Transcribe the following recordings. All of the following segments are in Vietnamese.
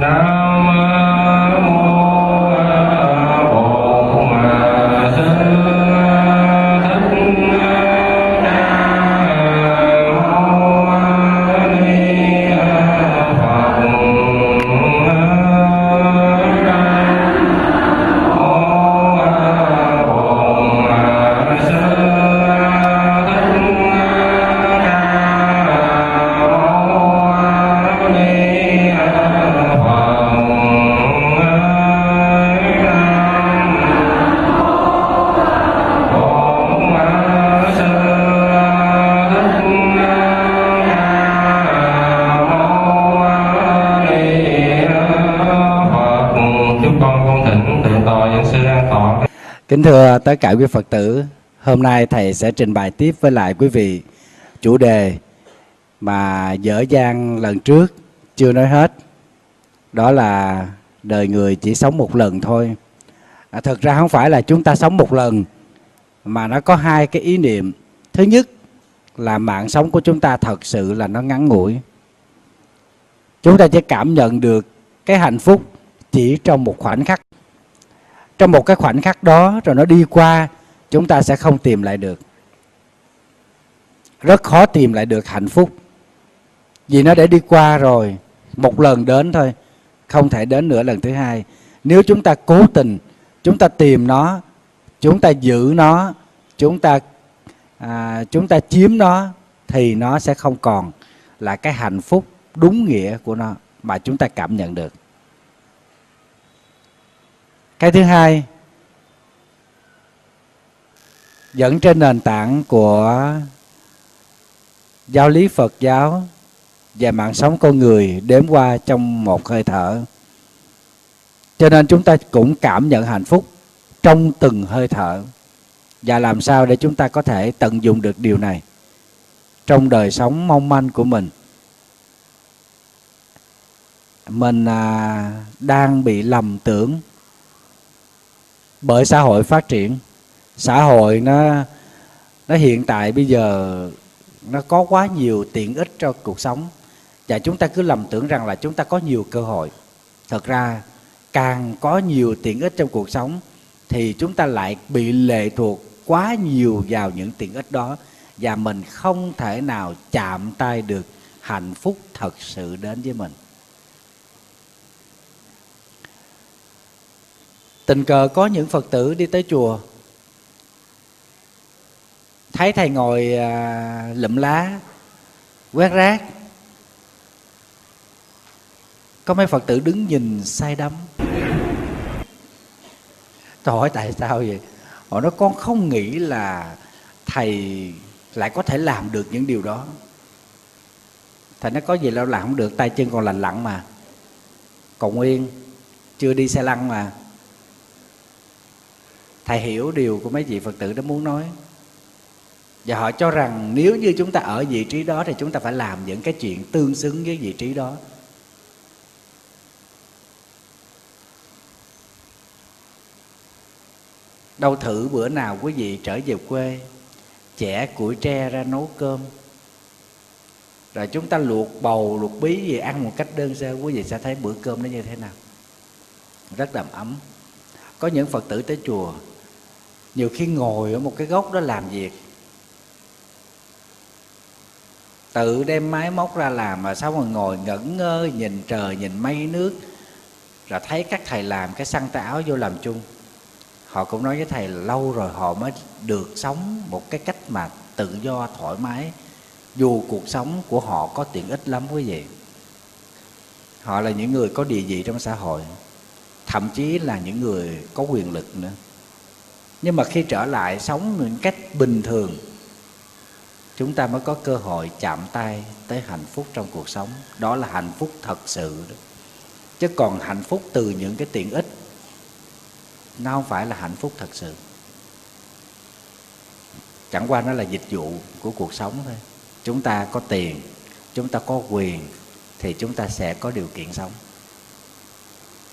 nam thưa tất cả quý Phật tử, hôm nay Thầy sẽ trình bày tiếp với lại quý vị chủ đề mà dở dang lần trước chưa nói hết. Đó là đời người chỉ sống một lần thôi. À, thực ra không phải là chúng ta sống một lần mà nó có hai cái ý niệm. Thứ nhất là mạng sống của chúng ta thật sự là nó ngắn ngủi. Chúng ta chỉ cảm nhận được cái hạnh phúc chỉ trong một khoảnh khắc trong một cái khoảnh khắc đó rồi nó đi qua chúng ta sẽ không tìm lại được. Rất khó tìm lại được hạnh phúc. Vì nó đã đi qua rồi một lần đến thôi không thể đến nữa lần thứ hai. Nếu chúng ta cố tình chúng ta tìm nó chúng ta giữ nó chúng ta à, chúng ta chiếm nó thì nó sẽ không còn là cái hạnh phúc đúng nghĩa của nó mà chúng ta cảm nhận được cái thứ hai dẫn trên nền tảng của giáo lý phật giáo và mạng sống con người đếm qua trong một hơi thở. Cho nên chúng ta cũng cảm nhận hạnh phúc trong từng hơi thở. Và làm sao để chúng ta có thể tận dụng được điều này trong đời sống mong manh của mình? Mình à, đang bị lầm tưởng bởi xã hội phát triển. Xã hội nó nó hiện tại bây giờ nó có quá nhiều tiện ích cho cuộc sống. Và chúng ta cứ lầm tưởng rằng là chúng ta có nhiều cơ hội. Thật ra, càng có nhiều tiện ích trong cuộc sống, thì chúng ta lại bị lệ thuộc quá nhiều vào những tiện ích đó. Và mình không thể nào chạm tay được hạnh phúc thật sự đến với mình. Tình cờ có những phật tử đi tới chùa. Thấy thầy ngồi à, lụm lá quét rác. Có mấy phật tử đứng nhìn say đắm. Tôi hỏi tại sao vậy? Họ nói con không nghĩ là thầy lại có thể làm được những điều đó. Thầy nói có gì đâu làm không được tay chân còn lành lặn mà. Còn nguyên chưa đi xe lăn mà thầy hiểu điều của mấy vị phật tử đó muốn nói. Và họ cho rằng nếu như chúng ta ở vị trí đó thì chúng ta phải làm những cái chuyện tương xứng với vị trí đó. Đâu thử bữa nào quý vị trở về quê, chẻ củi tre ra nấu cơm. Rồi chúng ta luộc bầu, luộc bí gì, ăn một cách đơn sơ, quý vị sẽ thấy bữa cơm nó như thế nào. Rất đầm ấm. Có những phật tử tới chùa nhiều khi ngồi ở một cái góc đó làm việc. Tự đem máy móc ra làm mà xong rồi ngồi ngẩn ngơ, nhìn trời, nhìn mây, nước rồi thấy các thầy làm cái xăng tay áo vô làm chung. Họ cũng nói với thầy là lâu rồi họ mới được sống một cái cách mà tự do, thoải mái. Dù cuộc sống của họ có tiện ích lắm quý vị. Họ là những người có địa vị trong xã hội, thậm chí là những người có quyền lực nữa nhưng mà khi trở lại sống một cách bình thường, chúng ta mới có cơ hội chạm tay tới hạnh phúc trong cuộc sống. Đó là hạnh phúc thật sự đó. chứ còn hạnh phúc từ những cái tiện ích, nó không phải là hạnh phúc thật sự. Chẳng qua nó là dịch vụ của cuộc sống thôi. Chúng ta có tiền, chúng ta có quyền, thì chúng ta sẽ có điều kiện sống.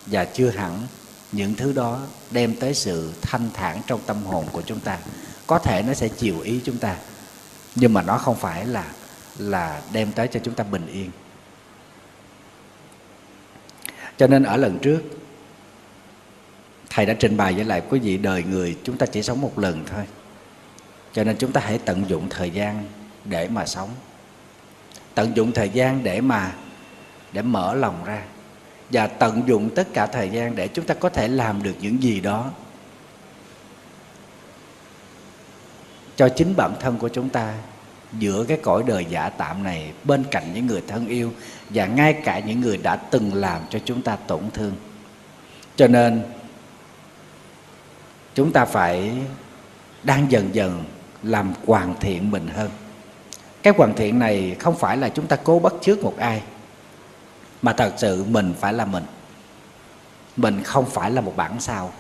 Và chưa hẳn những thứ đó đem tới sự thanh thản trong tâm hồn của chúng ta. Có thể nó sẽ chiều ý chúng ta, nhưng mà nó không phải là là đem tới cho chúng ta bình yên. Cho nên ở lần trước, thầy đã trình bày với lại quý vị đời người chúng ta chỉ sống một lần thôi. Cho nên chúng ta hãy tận dụng thời gian để mà sống. Tận dụng thời gian để mà, để mở lòng ra và tận dụng tất cả thời gian để chúng ta có thể làm được những gì đó cho chính bản thân của chúng ta giữa cái cõi đời giả tạm này bên cạnh những người thân yêu và ngay cả những người đã từng làm cho chúng ta tổn thương. Cho nên, chúng ta phải đang dần dần làm hoàn thiện mình hơn. Cái hoàn thiện này không phải là chúng ta cố bắt chước một ai mà thật sự mình phải là mình. Mình không phải là một bản sao.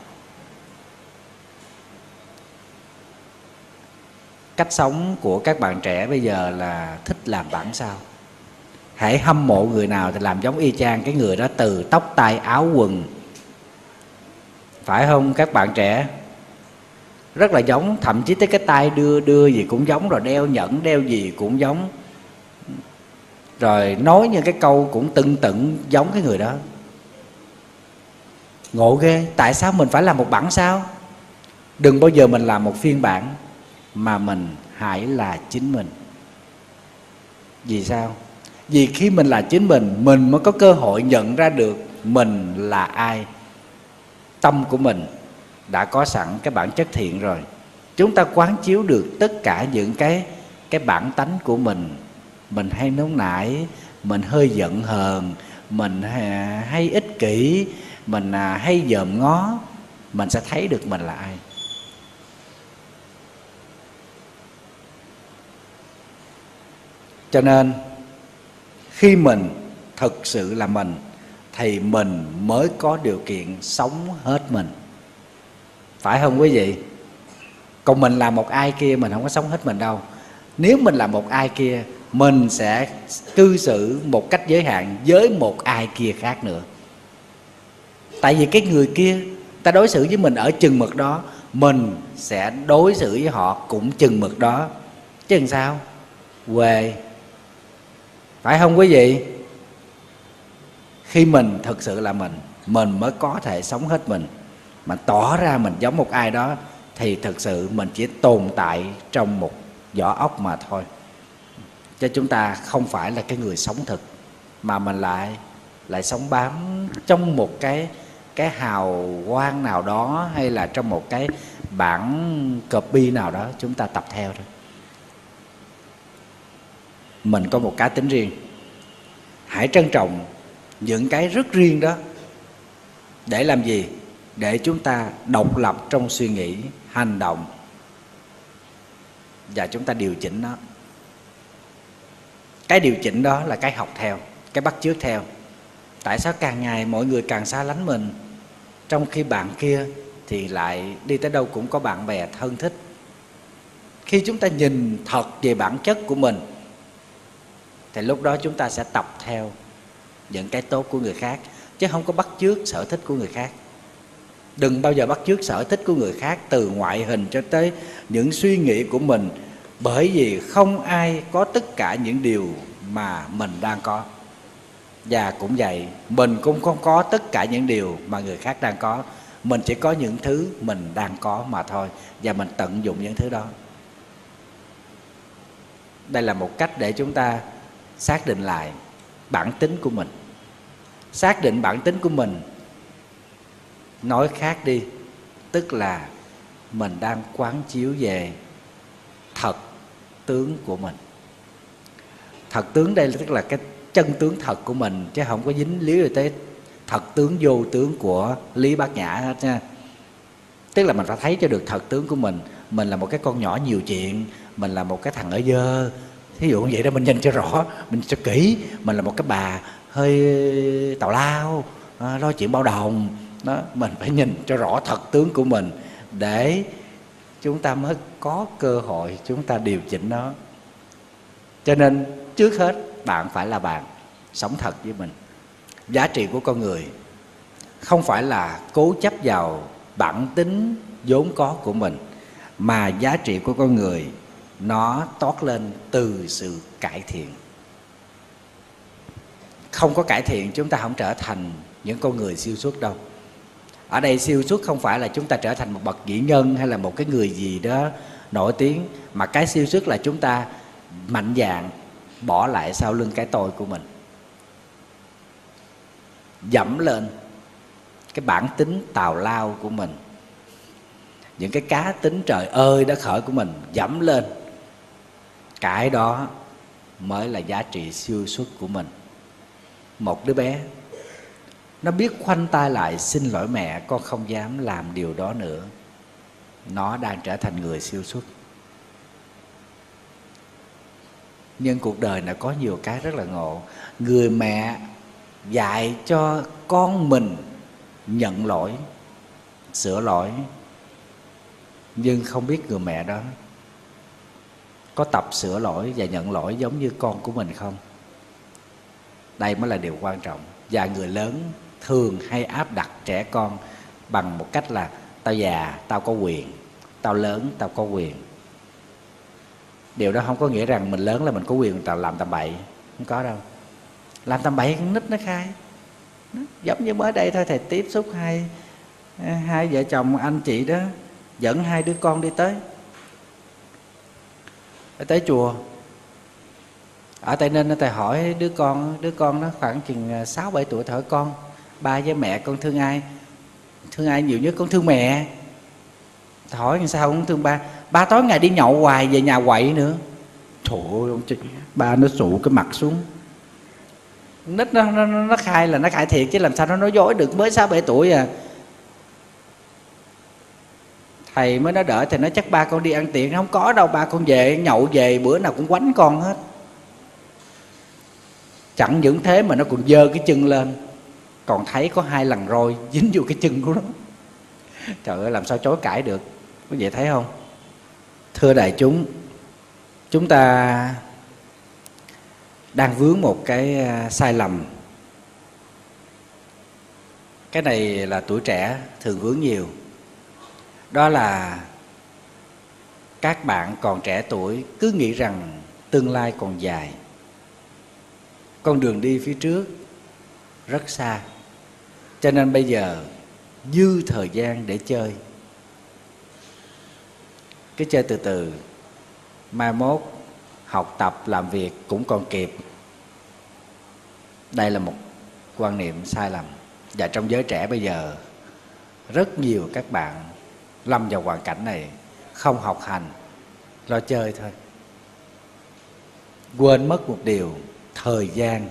Cách sống của các bạn trẻ bây giờ là thích làm bản sao. Hãy hâm mộ người nào thì làm giống y chang cái người đó từ tóc, tai, áo, quần. Phải không các bạn trẻ? Rất là giống, thậm chí tới cái tay đưa đưa gì cũng giống rồi, đeo nhẫn, đeo gì cũng giống rồi nói những cái câu cũng tưng tận giống cái người đó. Ngộ ghê, tại sao mình phải làm một bản sao? Đừng bao giờ mình làm một phiên bản mà mình hãy là chính mình. Vì sao? Vì khi mình là chính mình mình mới có cơ hội nhận ra được mình là ai. Tâm của mình đã có sẵn cái bản chất thiện rồi. Chúng ta quán chiếu được tất cả những cái cái bản tánh của mình mình hay nóng nảy mình hơi giận hờn, mình hay ích kỷ, mình à, hay dòm ngó, mình sẽ thấy được mình là ai. Cho nên, khi mình thực sự là mình, thì mình mới có điều kiện sống hết mình. Phải không quý vị? Còn mình là một ai kia, mình không có sống hết mình đâu. Nếu mình là một ai kia mình sẽ cư xử một cách giới hạn với một ai kia khác nữa. Tại vì cái người kia, ta đối xử với mình ở chừng mực đó, mình sẽ đối xử với họ cũng chừng mực đó. Chứ làm sao? Quê phải không quý vị? Khi mình thực sự là mình mình mới có thể sống hết mình. Mà tỏ ra mình giống một ai đó, thì thực sự mình chỉ tồn tại trong một vỏ ốc mà thôi cho chúng ta không phải là cái người sống thực, mà mình lại lại sống bám trong một cái cái hào quang nào đó, hay là trong một cái bản copy nào đó, chúng ta tập theo thôi. Mình có một cá tính riêng. Hãy trân trọng những cái rất riêng đó. Để làm gì? Để chúng ta độc lập trong suy nghĩ, hành động. Và chúng ta điều chỉnh nó cái điều chỉnh đó là cái học theo, cái bắt chước theo. Tại sao càng ngày mọi người càng xa lánh mình? Trong khi bạn kia thì lại đi tới đâu cũng có bạn bè thân thích. Khi chúng ta nhìn thật về bản chất của mình, thì lúc đó chúng ta sẽ tập theo những cái tốt của người khác, chứ không có bắt chước sở thích của người khác. Đừng bao giờ bắt chước sở thích của người khác từ ngoại hình cho tới những suy nghĩ của mình bởi vì không ai có tất cả những điều mà mình đang có. Và cũng vậy, mình cũng không có tất cả những điều mà người khác đang có. Mình chỉ có những thứ mình đang có mà thôi, và mình tận dụng những thứ đó. Đây là một cách để chúng ta xác định lại bản tính của mình. Xác định bản tính của mình, nói khác đi, tức là mình đang quán chiếu về tướng của mình. Thật tướng đây tức là cái chân tướng thật của mình chứ không có dính líu tới thật tướng vô tướng của lý bát nhã hết nha. Tức là mình phải thấy cho được thật tướng của mình. Mình là một cái con nhỏ nhiều chuyện mình là một cái thằng ở dơ. Thí dụ như vậy đó mình nhìn cho rõ mình cho kỹ. Mình là một cái bà hơi tào lao à, lo chuyện bao đồng. Đó mình phải nhìn cho rõ thật tướng của mình để chúng ta mới có cơ hội chúng ta điều chỉnh nó. Cho nên trước hết bạn phải là bạn, sống thật với mình. Giá trị của con người không phải là cố chấp vào bản tính vốn có của mình, mà giá trị của con người nó toát lên từ sự cải thiện. Không có cải thiện chúng ta không trở thành những con người siêu xuất đâu ở đây siêu xuất không phải là chúng ta trở thành một bậc vĩ nhân hay là một cái người gì đó nổi tiếng, mà cái siêu xuất là chúng ta mạnh dạn bỏ lại sau lưng cái tôi của mình. Dẫm lên cái bản tính tào lao của mình. Những cái cá tính trời ơi đã khởi của mình dẫm lên. Cái đó mới là giá trị siêu xuất của mình. Một đứa bé nó biết khoanh tay lại, xin lỗi mẹ con không dám làm điều đó nữa. Nó đang trở thành người siêu xuất. Nhưng cuộc đời này có nhiều cái rất là ngộ. Người mẹ dạy cho con mình nhận lỗi, sửa lỗi, nhưng không biết người mẹ đó có tập sửa lỗi và nhận lỗi giống như con của mình không? Đây mới là điều quan trọng. Và người lớn thường hay áp đặt trẻ con bằng một cách là tao già, tao có quyền, tao lớn, tao có quyền. Điều đó không có nghĩa rằng mình lớn là mình có quyền tao làm tầm bậy, không có đâu. Làm tầm bậy con nít nó khai. Giống như mới đây thôi, thầy tiếp xúc hai hai vợ chồng anh chị đó, dẫn hai đứa con đi tới. Tới chùa. Ở tây ninh thầy hỏi đứa con đứa con nó khoảng chừng à, sáu bảy tuổi thở con ba với mẹ con thương ai? Thương ai nhiều nhất? Con thương mẹ. Hỏi sao không thương ba? Ba tối ngày đi nhậu hoài về nhà quậy nữa. Trời ơi ông chị ba nó sụ cái mặt xuống. Nít nó, nó, nó khai là nó khai thiệt chứ làm sao nó nói dối được mới sáu bảy tuổi à. Thầy mới nó đỡ thì nó chắc ba con đi ăn tiệc không có đâu ba con về nhậu về bữa nào cũng quánh con hết. Chẳng những thế mà nó còn dơ cái chân lên còn thấy có hai lần roi dính vô cái chân của nó. Trời ơi, làm sao chối cãi được? Quý vị thấy không? Thưa đại chúng chúng ta đang vướng một cái à, sai lầm. Cái này là tuổi trẻ thường vướng nhiều. Đó là các bạn còn trẻ tuổi cứ nghĩ rằng tương lai còn dài. Con đường đi phía trước rất xa cho nên bây giờ, dư thời gian để chơi. Cứ chơi từ từ. Mai mốt, học tập, làm việc cũng còn kịp. Đây là một quan niệm sai lầm. Và trong giới trẻ bây giờ, rất nhiều các bạn lâm vào hoàn cảnh này không học hành, lo chơi thôi. Quên mất một điều, thời gian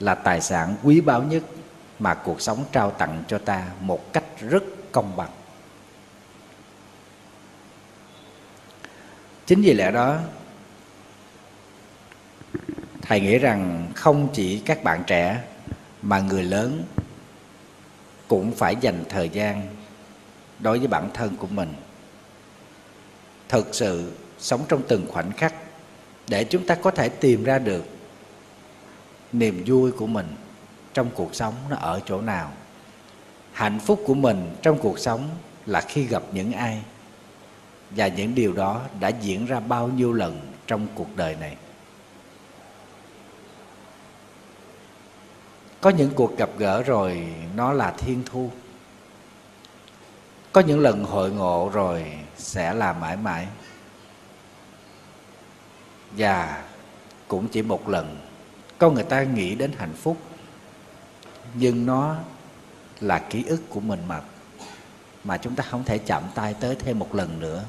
là tài sản quý báu nhất mà cuộc sống trao tặng cho ta một cách rất công bằng. Chính vì lẽ đó, thầy nghĩ rằng không chỉ các bạn trẻ mà người lớn cũng phải dành thời gian đối với bản thân của mình. Thực sự sống trong từng khoảnh khắc để chúng ta có thể tìm ra được niềm vui của mình trong cuộc sống nó ở chỗ nào. Hạnh phúc của mình trong cuộc sống là khi gặp những ai, và những điều đó đã diễn ra bao nhiêu lần trong cuộc đời này. Có những cuộc gặp gỡ rồi nó là thiên thu. Có những lần hội ngộ rồi sẽ là mãi mãi. Và cũng chỉ một lần, có người ta nghĩ đến hạnh phúc nhưng nó là ký ức của mình mà mà chúng ta không thể chạm tay tới thêm một lần nữa.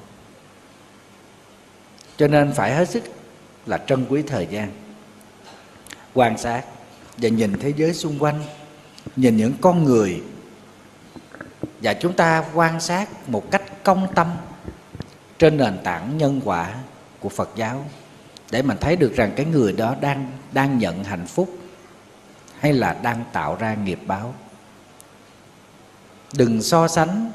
Cho nên phải hết sức là trân quý thời gian, quan sát và nhìn thế giới xung quanh, nhìn những con người. Và chúng ta quan sát một cách công tâm trên nền tảng nhân quả của Phật giáo để mình thấy được rằng cái người đó đang đang nhận hạnh phúc hay là đang tạo ra nghiệp báo? Đừng so sánh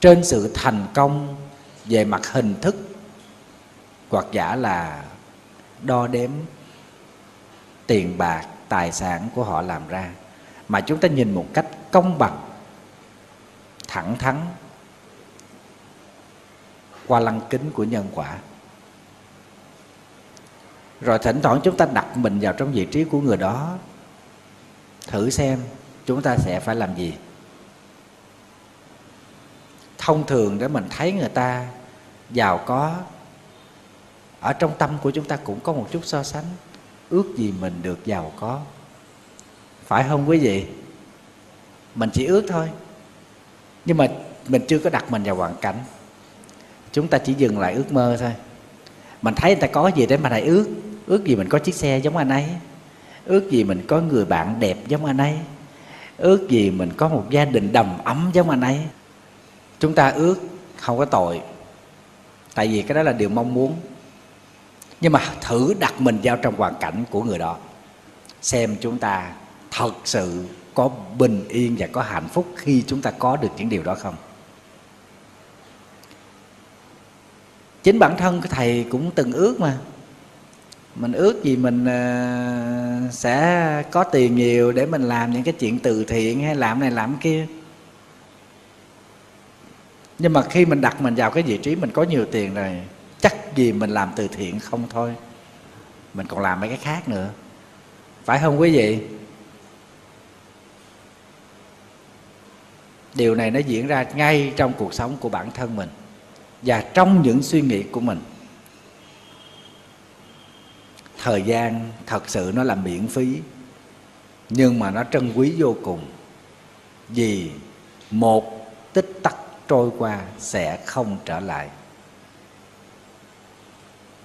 trên sự thành công về mặt hình thức hoặc giả là đo đếm tiền bạc, tài sản của họ làm ra, mà chúng ta nhìn một cách công bằng, thẳng thắn, qua lăng kính của nhân quả rồi thỉnh thoảng chúng ta đặt mình vào trong vị trí của người đó. Thử xem chúng ta sẽ phải làm gì. Thông thường để mình thấy người ta giàu có, ở trong tâm của chúng ta cũng có một chút so sánh. Ước gì mình được giàu có. Phải không quý vị? Mình chỉ ước thôi. Nhưng mà mình chưa có đặt mình vào hoàn cảnh. Chúng ta chỉ dừng lại ước mơ thôi. Mình thấy người ta có gì để mà lại ước? Ước gì mình có chiếc xe giống anh ấy. Ước gì mình có người bạn đẹp giống anh ấy. Ước gì mình có một gia đình đầm ấm giống anh ấy. Chúng ta ước không có tội. Tại vì cái đó là điều mong muốn. Nhưng mà thử đặt mình vào trong hoàn cảnh của người đó. Xem chúng ta thật sự có bình yên và có hạnh phúc khi chúng ta có được những điều đó không? Chính bản thân cái thầy cũng từng ước mà mình ước gì mình uh, sẽ có tiền nhiều để mình làm những cái chuyện từ thiện hay làm này làm kia. Nhưng mà khi mình đặt mình vào cái vị trí mình có nhiều tiền rồi chắc gì mình làm từ thiện không thôi. Mình còn làm mấy cái khác nữa. Phải không quý vị? Điều này nó diễn ra ngay trong cuộc sống của bản thân mình và trong những suy nghĩ của mình thời gian thật sự nó là miễn phí, nhưng mà nó trân quý vô cùng. Vì một tích tắc trôi qua sẽ không trở lại.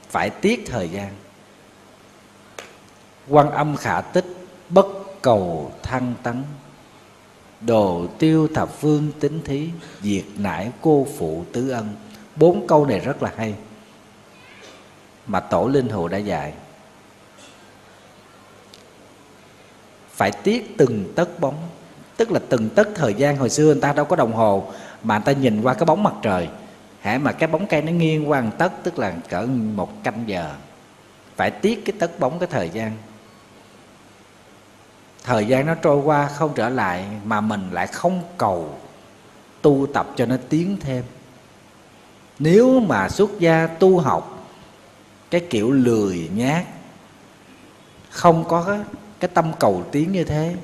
Phải tiếc thời gian. Quan âm khả tích bất cầu thăng tấn. Đồ tiêu thập phương tính thí, diệt nải cô phụ tứ ân. Bốn câu này rất là hay, mà tổ linh hồ đã dạy. Phải tiếc từng tấc bóng. Tức là từng tấc thời gian hồi xưa người ta đâu có đồng hồ mà người ta nhìn qua cái bóng mặt trời. Hễ mà cái bóng cây nó nghiêng qua một tấc, tức là cỡ một canh giờ. Phải tiếc cái tấc bóng cái thời gian. Thời gian nó trôi qua không trở lại mà mình lại không cầu tu tập cho nó tiến thêm. Nếu mà xuất gia tu học, cái kiểu lười nhát không có cái, tâm cầu tiến như thế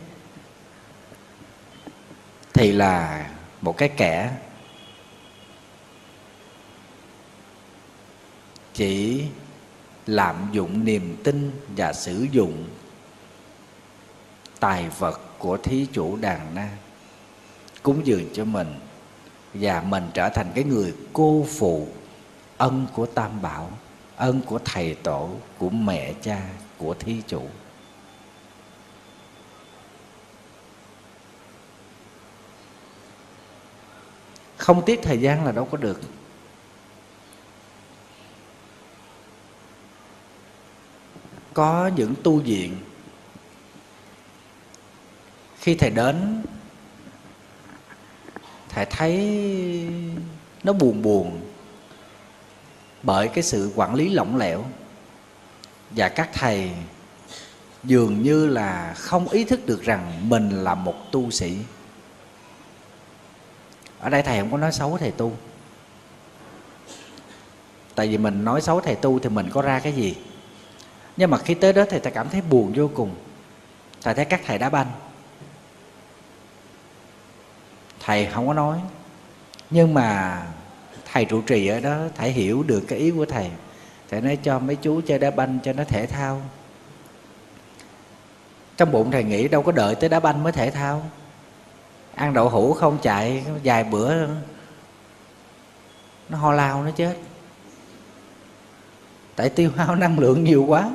thì là một cái kẻ chỉ lạm dụng niềm tin và sử dụng tài vật của thí chủ đàn na cúng dường cho mình và mình trở thành cái người cô phụ ân của tam bảo ân của thầy tổ của mẹ cha của thí chủ. Không tiếc thời gian là đâu có được. Có những tu viện, khi thầy đến, thầy thấy nó buồn buồn bởi cái sự quản lý lỏng lẻo và các thầy dường như là không ý thức được rằng mình là một tu sĩ ở đây thầy không có nói xấu thầy tu. Tại vì mình nói xấu thầy tu thì mình có ra cái gì? Nhưng mà khi tới đó thì thầy cảm thấy buồn vô cùng. Thầy thấy các thầy đá banh. Thầy không có nói. Nhưng mà thầy trụ trì ở đó, thầy hiểu được cái ý của thầy. Thầy nói cho mấy chú chơi đá banh cho nó thể thao. Trong bụng thầy nghĩ đâu có đợi tới đá banh mới thể thao ăn đậu hũ không chạy, vài bữa nó ho lao nó chết. Tại tiêu hao năng lượng nhiều quá.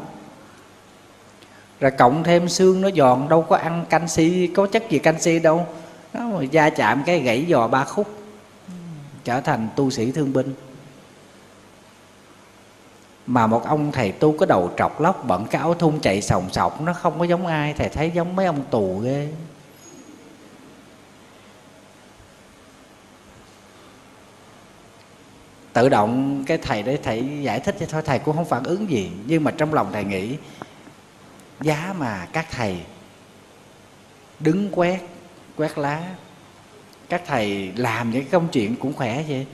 Rồi cộng thêm xương nó giòn, đâu có ăn canxi, có chất gì canxi đâu. Nó mà da chạm cái gãy giò ba khúc, trở thành tu sĩ thương binh. Mà một ông thầy tu có đầu trọc lóc bận cái áo thun chạy sòng sọc, nó không có giống ai, thầy thấy giống mấy ông tù ghê. Tự động cái thầy đấy thầy giải thích cho thôi, thầy cũng không phản ứng gì. Nhưng mà trong lòng thầy nghĩ, giá mà các thầy đứng quét quét lá, các thầy làm những công chuyện cũng khỏe vậy,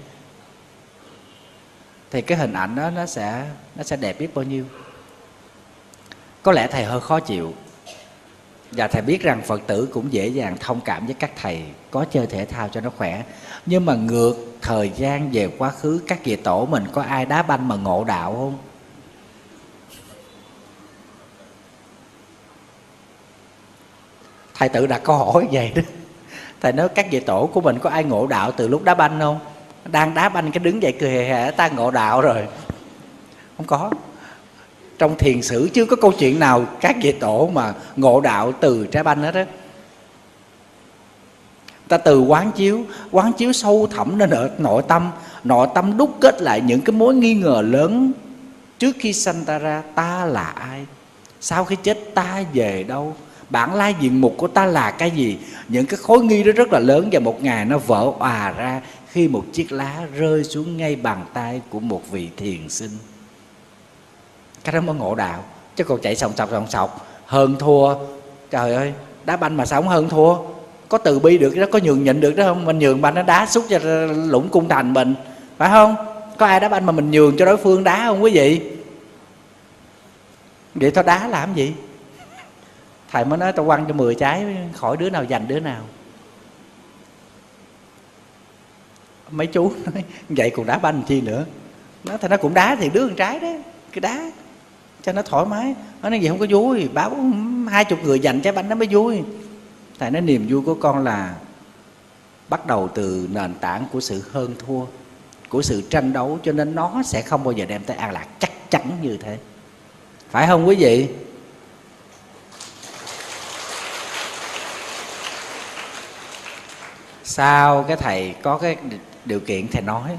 thì cái hình ảnh đó nó sẽ nó sẽ đẹp biết bao nhiêu. Có lẽ thầy hơi khó chịu. Và thầy biết rằng phật tử cũng dễ dàng thông cảm với các thầy có chơi thể thao cho nó khỏe nhưng mà ngược thời gian về quá khứ, các vị tổ mình có ai đá banh mà ngộ đạo không? Thầy tự đặt câu hỏi vậy đó. Thầy nói các vị tổ của mình có ai ngộ đạo từ lúc đá banh không? Đang đá banh cái đứng dậy cười hề hề ta ngộ đạo rồi. Không có. Trong thiền sử chưa có câu chuyện nào các vị tổ mà ngộ đạo từ trái banh hết á ta từ quán chiếu quán chiếu sâu thẳm lên ở nội tâm. Nội tâm đúc kết lại những cái mối nghi ngờ lớn trước khi sanh ta ra. Ta là ai? Sau khi chết ta về đâu? Bản lai diện mục của ta là cái gì? Những cái khối nghi đó rất là lớn và một ngày nó vỡ òa ra khi một chiếc lá rơi xuống ngay bàn tay của một vị thiền sinh. Cái đó mới ngộ đạo, chứ còn chạy sòng sọc sòng sọc. Hơn thua. Trời ơi, đá banh mà sao không hơn thua? Có từ bi được đó có nhường nhịn được đó không? Mình nhường mà nó đá xúc cho lũng cung thành mình, phải không? Có ai đá banh mà mình nhường cho đối phương đá không quý vị? Vậy tao đá làm gì? Thầy mới nói tao quăng cho 10 trái, khỏi đứa nào giành đứa nào. Mấy chú nói, vậy còn đá banh chi nữa? Nó thì nó cũng đá thì đứa con trái đó cái đá cho nó thoải mái. Nó nói gì không có vui, báo hai chục người dành trái banh nó mới vui thầy nói niềm vui của con là bắt đầu từ nền tảng của sự hơn thua, của sự tranh đấu, cho nên nó sẽ không bao giờ đem tới an lạc. Chắc chắn như thế. Phải không quý vị? Sau cái thầy có cái điều kiện? Thầy nói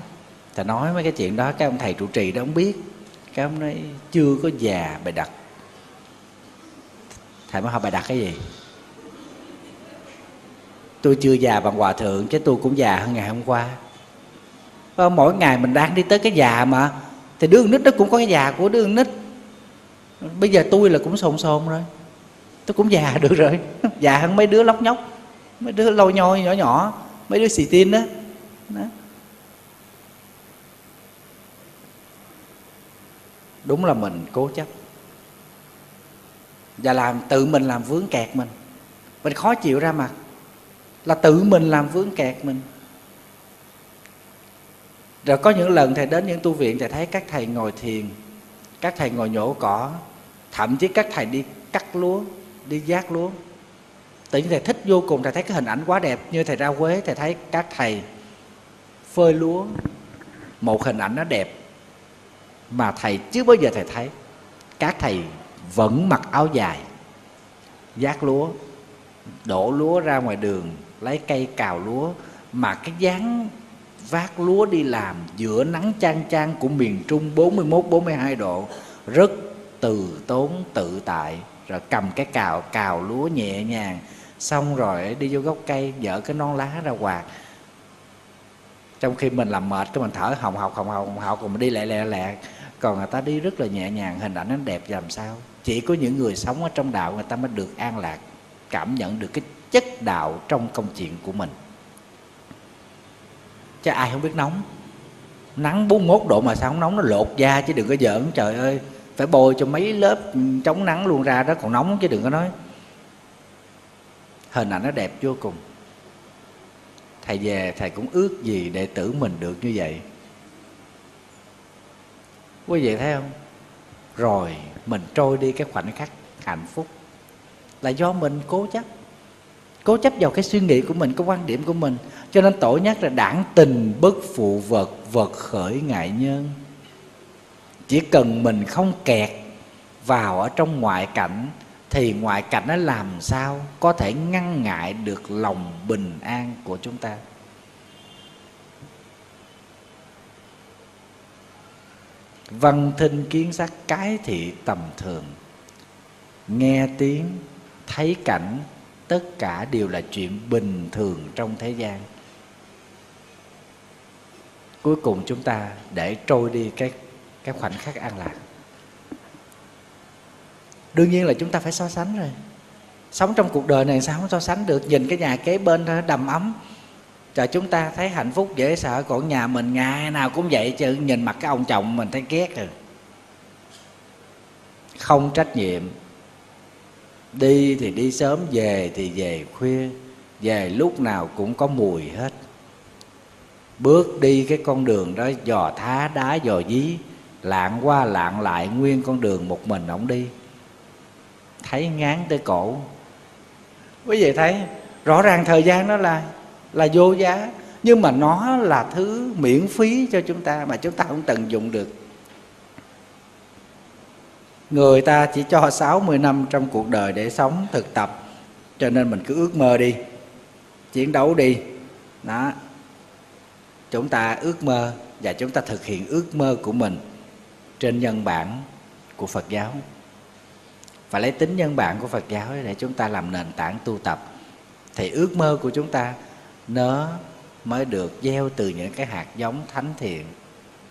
thầy nói mấy cái chuyện đó. Cái ông thầy trụ trì đó ông biết. Cái ông nói, chưa có già bài đặt. Thầy mới hỏi bài đặt cái gì? Tôi chưa già bằng hòa thượng chứ tôi cũng già hơn ngày hôm qua. Và mỗi ngày mình đang đi tới cái già mà thì đứa nít nó cũng có cái già của đứa nít. Bây giờ tôi là cũng sồn sồn rồi. Tôi cũng già được rồi. Già hơn mấy đứa lóc nhóc mấy đứa lôi nhoi nhỏ nhỏ mấy đứa xì tin đó, đó. đúng là mình cố chấp. Và làm tự mình làm vướng kẹt mình. Mình khó chịu ra mặt là tự mình làm vướng kẹt mình. Rồi có những lần thầy đến những tu viện, thầy thấy các thầy ngồi thiền, các thầy ngồi nhổ cỏ, thậm chí các thầy đi cắt lúa, đi giác lúa. Tự nhiên thầy thích vô cùng, thầy thấy cái hình ảnh quá đẹp, như thầy ra quế thầy thấy các thầy phơi lúa, một hình ảnh nó đẹp mà thầy chưa bao giờ thầy thấy. Các thầy vẫn mặc áo dài, giác lúa, đổ lúa ra ngoài đường lấy cây cào lúa. Mà cái dáng vác lúa đi làm giữa nắng chang chang của miền Trung 41 42 độ, rất từ tốn tự tại. Rồi cầm cái cào cào lúa nhẹ nhàng. Xong rồi đi vô gốc cây, dở cái non lá ra quạt. Trong khi mình làm mệt cái mình thở hồng học hồng học hồng học còn mình đi lẹ lẹ lẹ. Còn người ta đi rất là nhẹ nhàng, hình ảnh nó đẹp làm sao? Chỉ có những người sống ở trong đạo người ta mới được an lạc, cảm nhận được cái chất đạo trong công chuyện của mình. Chứ ai không biết nóng. Nắng 41 độ mà sao không nóng? Nó lột da chứ đừng có giỡn. Trời ơi, phải bôi cho mấy lớp chống nắng luôn ra đó còn nóng chứ đừng có nói. Hình ảnh nó đẹp vô cùng. Thầy về, thầy cũng ước gì đệ tử mình được như vậy. Quý vị thấy không? Rồi, mình trôi đi cái khoảnh khắc hạnh phúc. Là do mình cố chấp cố chấp vào cái suy nghĩ của mình, cái quan điểm của mình. Cho nên tổ nhắc là đảng tình bất phụ vật vật khởi ngại nhân. Chỉ cần mình không kẹt vào ở trong ngoại cảnh, thì ngoại cảnh nó làm sao có thể ngăn ngại được lòng bình an của chúng ta? Văn thinh kiến sắc cái thị tầm thường. Nghe tiếng, thấy cảnh tất cả đều là chuyện bình thường trong thế gian. Cuối cùng chúng ta để trôi đi cái cái khoảnh khắc an lạc. Đương nhiên là chúng ta phải so sánh rồi. Sống trong cuộc đời này sao không so sánh được? Nhìn cái nhà kế bên đó đầm ấm. Trời chúng ta thấy hạnh phúc, dễ sợ. Còn nhà mình ngày nào cũng vậy chứ. Nhìn mặt cái ông chồng mình thấy ghét rồi. Không trách nhiệm đi thì đi sớm, về thì về khuya, về lúc nào cũng có mùi hết. Bước đi cái con đường đó, dò thá đá dò dí, lạng qua lạng lại nguyên con đường một mình ổng đi. Thấy ngán tới cổ. Quý vị thấy, rõ ràng thời gian đó là là vô giá, nhưng mà nó là thứ miễn phí cho chúng ta mà chúng ta không tận dụng được người ta chỉ cho 60 năm trong cuộc đời để sống thực tập, cho nên mình cứ ước mơ đi, chiến đấu đi. Đó. Chúng ta ước mơ và chúng ta thực hiện ước mơ của mình trên nhân bản của Phật giáo. Và lấy tính nhân bản của Phật giáo để chúng ta làm nền tảng tu tập. Thì ước mơ của chúng ta, nó mới được gieo từ những cái hạt giống thánh thiện,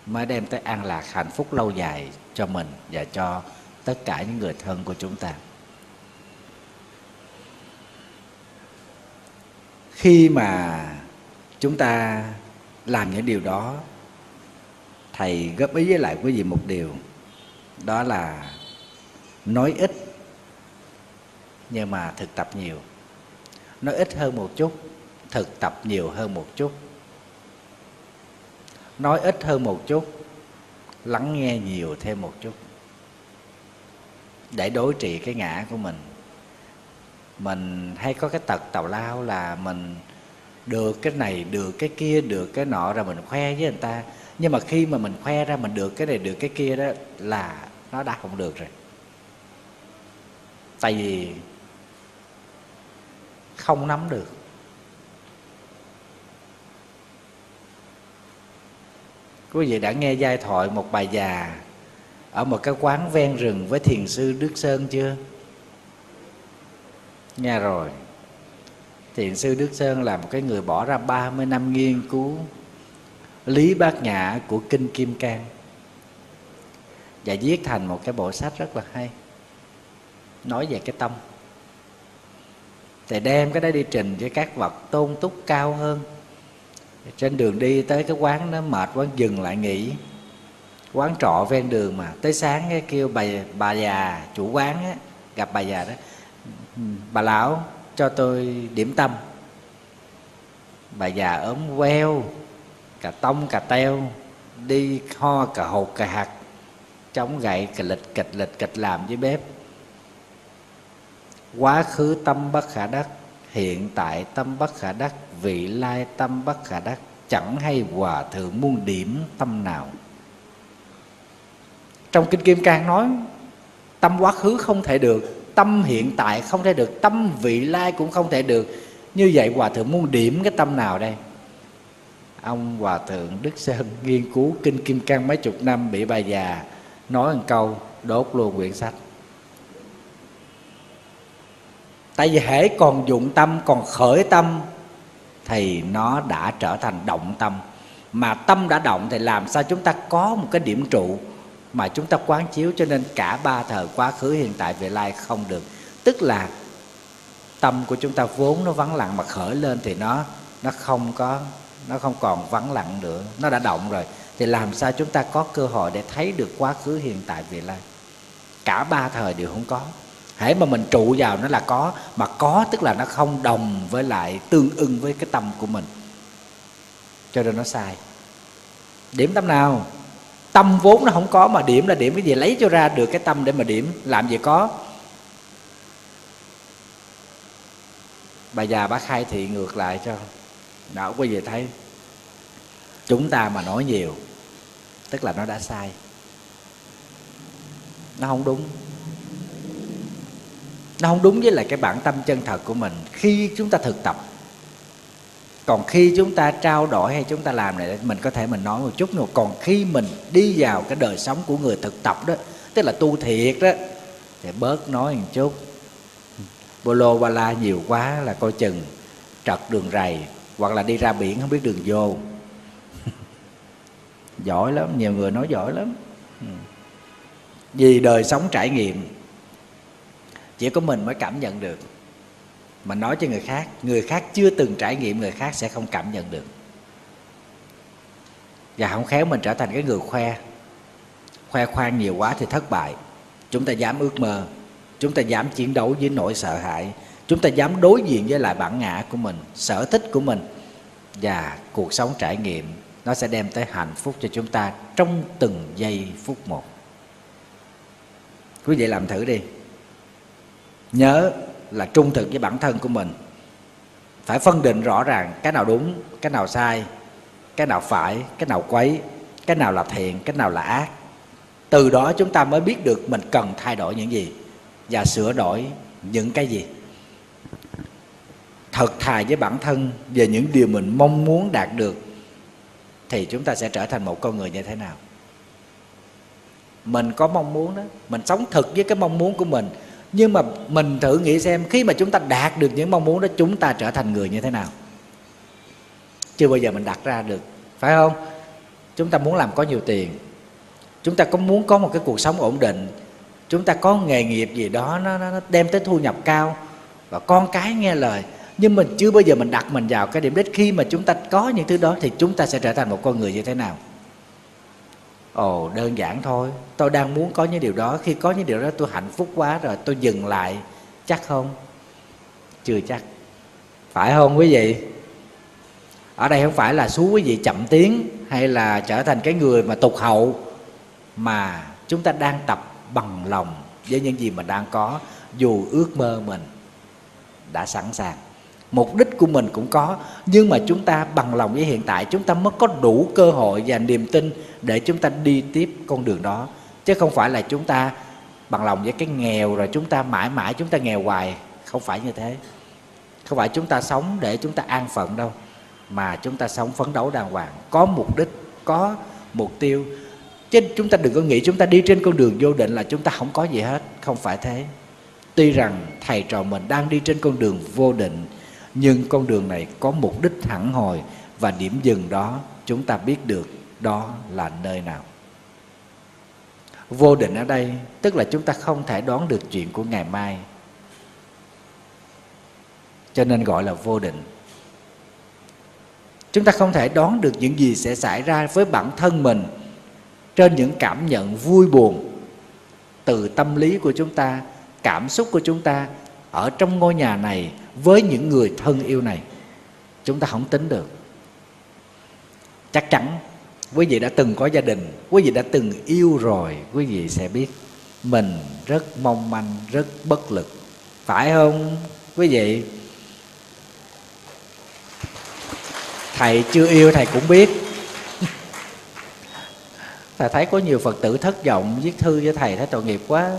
mới đem tới an lạc hạnh phúc lâu dài cho mình và cho tất cả những người thân của chúng ta. Khi mà chúng ta làm những điều đó, thầy góp ý với lại quý vị một điều, đó là nói ít, nhưng mà thực tập nhiều. Nói ít hơn một chút, thực tập nhiều hơn một chút. Nói ít hơn một chút, lắng nghe nhiều thêm một chút để đối trị cái ngã của mình. Mình hay có cái tật tào lao là mình được cái này, được cái kia, được cái nọ rồi mình khoe với người ta. Nhưng mà khi mà mình khoe ra, mình được cái này, được cái kia đó là nó đã không được rồi. Tại vì không nắm được. Quý vị đã nghe giai thoại một bài già ở một cái quán ven rừng với thiền sư đức sơn chưa? Nghe rồi. Thiền sư đức sơn là một cái người bỏ ra 30 năm nghiên cứu lý bát nhã của kinh kim cang. Và viết thành một cái bộ sách rất là hay. Nói về cái tâm. Thì đem cái đó đi trình với các vật tôn túc cao hơn. Trên đường đi tới cái quán nó mệt quá, dừng lại nghỉ quán trọ ven đường mà. Tới sáng cái kêu bà bà già chủ quán á, gặp bà già đó, bà lão, cho tôi điểm tâm. Bà già ốm queo, cà tông, cà teo, đi ho cà hột, cà hạt, chống gậy, cà lịch kịch lịch kịch làm với bếp. Quá khứ tâm bất khả đắc, hiện tại tâm bất khả đắc, vị lai tâm bất khả đắc, chẳng hay hòa thượng muôn điểm tâm nào trong kinh kim cang nói, tâm quá khứ không thể được, tâm hiện tại không thể được, tâm vị lai cũng không thể được. Như vậy hòa thượng muốn điểm cái tâm nào đây? Ông hòa thượng đức sơn nghiên cứu kinh kim cang mấy chục năm, bị bà già nói một câu, đốt luôn quyển sách. Tại vì hễ còn dụng tâm, còn khởi tâm, thì nó đã trở thành động tâm. Mà tâm đã động thì làm sao chúng ta có một cái điểm trụ? Mà chúng ta quán chiếu cho nên cả ba thời quá khứ, hiện tại vị lai không được. Tức là tâm của chúng ta vốn nó vắng lặng mà khởi lên thì nó nó không có, nó không còn vắng lặng nữa, nó đã động rồi. Thì làm sao chúng ta có cơ hội để thấy được quá khứ, hiện tại vị lai? Cả ba thời đều không có. Hãy mà mình trụ vào nó là có, mà có tức là nó không đồng với lại, tương ưng với cái tâm của mình. Cho nên nó sai. Điểm tâm nào? Tâm vốn nó không có mà điểm là điểm cái gì, lấy cho ra được cái tâm để mà điểm, làm gì có. Bà già bác khai thị ngược lại cho đạo quý vị thấy, chúng ta mà nói nhiều, tức là nó đã sai. Nó không đúng. Nó không đúng với lại cái bản tâm chân thật của mình. Khi chúng ta thực tập còn khi chúng ta trao đổi hay chúng ta làm này, mình có thể mình nói một chút nữa. Còn khi mình đi vào cái đời sống của người thực tập đó, tức là tu thiệt đó, thì bớt nói một chút. Bô lô ba la nhiều quá là coi chừng trật đường rầy, hoặc là đi ra biển không biết đường vô. Giỏi lắm, nhiều người nói giỏi lắm. Vì đời sống trải nghiệm, chỉ có mình mới cảm nhận được mà nói cho người khác người khác chưa từng trải nghiệm, người khác sẽ không cảm nhận được. Và không khéo mình trở thành cái người khoe. Khoe khoang nhiều quá thì thất bại. Chúng ta dám ước mơ. Chúng ta dám chiến đấu với nỗi sợ hãi. Chúng ta dám đối diện với lại bản ngã của mình, sở thích của mình. Và cuộc sống trải nghiệm, nó sẽ đem tới hạnh phúc cho chúng ta trong từng giây phút một. Quý vị làm thử đi. Nhớ là trung thực với bản thân của mình. Phải phân định rõ ràng cái nào đúng, cái nào sai, cái nào phải, cái nào quấy, cái nào là thiện, cái nào là ác. Từ đó chúng ta mới biết được mình cần thay đổi những gì và sửa đổi những cái gì. Thật thà với bản thân về những điều mình mong muốn đạt được thì chúng ta sẽ trở thành một con người như thế nào. Mình có mong muốn đó, mình sống thực với cái mong muốn của mình nhưng mà mình thử nghĩ xem khi mà chúng ta đạt được những mong muốn đó chúng ta trở thành người như thế nào? Chưa bao giờ mình đặt ra được phải không? Chúng ta muốn làm có nhiều tiền chúng ta có muốn có một cái cuộc sống ổn định chúng ta có nghề nghiệp gì đó nó, nó đem tới thu nhập cao và con cái nghe lời. Nhưng mình chưa bao giờ mình đặt mình vào cái điểm đích. Khi mà chúng ta có những thứ đó thì chúng ta sẽ trở thành một con người như thế nào? Ồ, đơn giản thôi. Tôi đang muốn có những điều đó. Khi có những điều đó, tôi hạnh phúc quá rồi, tôi dừng lại. Chắc không? Chưa chắc. Phải không quý vị? Ở đây không phải là xú quý vị chậm tiến hay là trở thành cái người mà tục hậu, mà chúng ta đang tập bằng lòng với những gì mình đang có, dù ước mơ mình đã sẵn sàng mục đích của mình cũng có nhưng mà chúng ta bằng lòng với hiện tại chúng ta mới có đủ cơ hội và niềm tin để chúng ta đi tiếp con đường đó chứ không phải là chúng ta bằng lòng với cái nghèo rồi chúng ta mãi mãi chúng ta nghèo hoài không phải như thế không phải chúng ta sống để chúng ta an phận đâu mà chúng ta sống phấn đấu đàng hoàng có mục đích có mục tiêu chứ chúng ta đừng có nghĩ chúng ta đi trên con đường vô định là chúng ta không có gì hết không phải thế tuy rằng thầy trò mình đang đi trên con đường vô định nhưng con đường này có mục đích hẳn hồi và điểm dừng đó chúng ta biết được đó là nơi nào. Vô định ở đây tức là chúng ta không thể đoán được chuyện của ngày mai. Cho nên gọi là vô định. Chúng ta không thể đoán được những gì sẽ xảy ra với bản thân mình trên những cảm nhận vui buồn từ tâm lý của chúng ta, cảm xúc của chúng ta ở trong ngôi nhà này với những người thân yêu này, chúng ta không tính được. Chắc chắn, quý vị đã từng có gia đình, quý vị đã từng yêu rồi, quý vị sẽ biết mình rất mong manh, rất bất lực. Phải không, quý vị? Thầy chưa yêu, thầy cũng biết. Thầy thấy có nhiều phật tử thất vọng, viết thư cho thầy, thấy tội nghiệp quá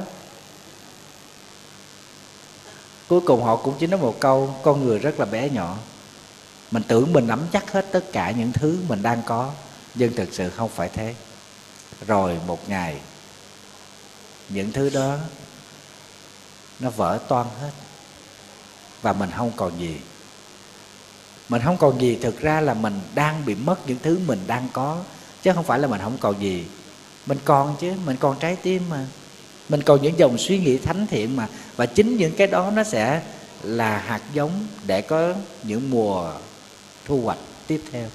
cuối cùng họ cũng chỉ nói một câu, con người rất là bé nhỏ. Mình tưởng mình nắm chắc hết tất cả những thứ mình đang có, nhưng thực sự không phải thế. Rồi một ngày, những thứ đó nó vỡ toan hết và mình không còn gì. Mình không còn gì thực ra là mình đang bị mất những thứ mình đang có, chứ không phải là mình không còn gì. Mình còn chứ, mình còn trái tim mà mình còn những dòng suy nghĩ thánh thiện mà. Và chính những cái đó nó sẽ là hạt giống để có những mùa thu hoạch tiếp theo.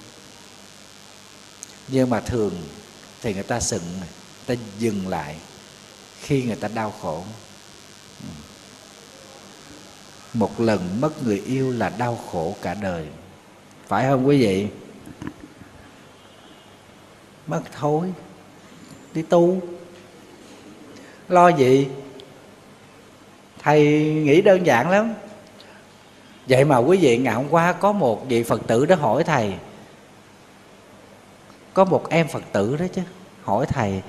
Nhưng mà thường thì người ta sừng, người ta dừng lại khi người ta đau khổ. Một lần mất người yêu là đau khổ cả đời. Phải không quý vị? Mất thôi. Đi tu lo gì? Thầy nghĩ đơn giản lắm. Vậy mà quý vị ngày hôm qua có một vị phật tử đó hỏi thầy. Có một em phật tử đó chứ hỏi thầy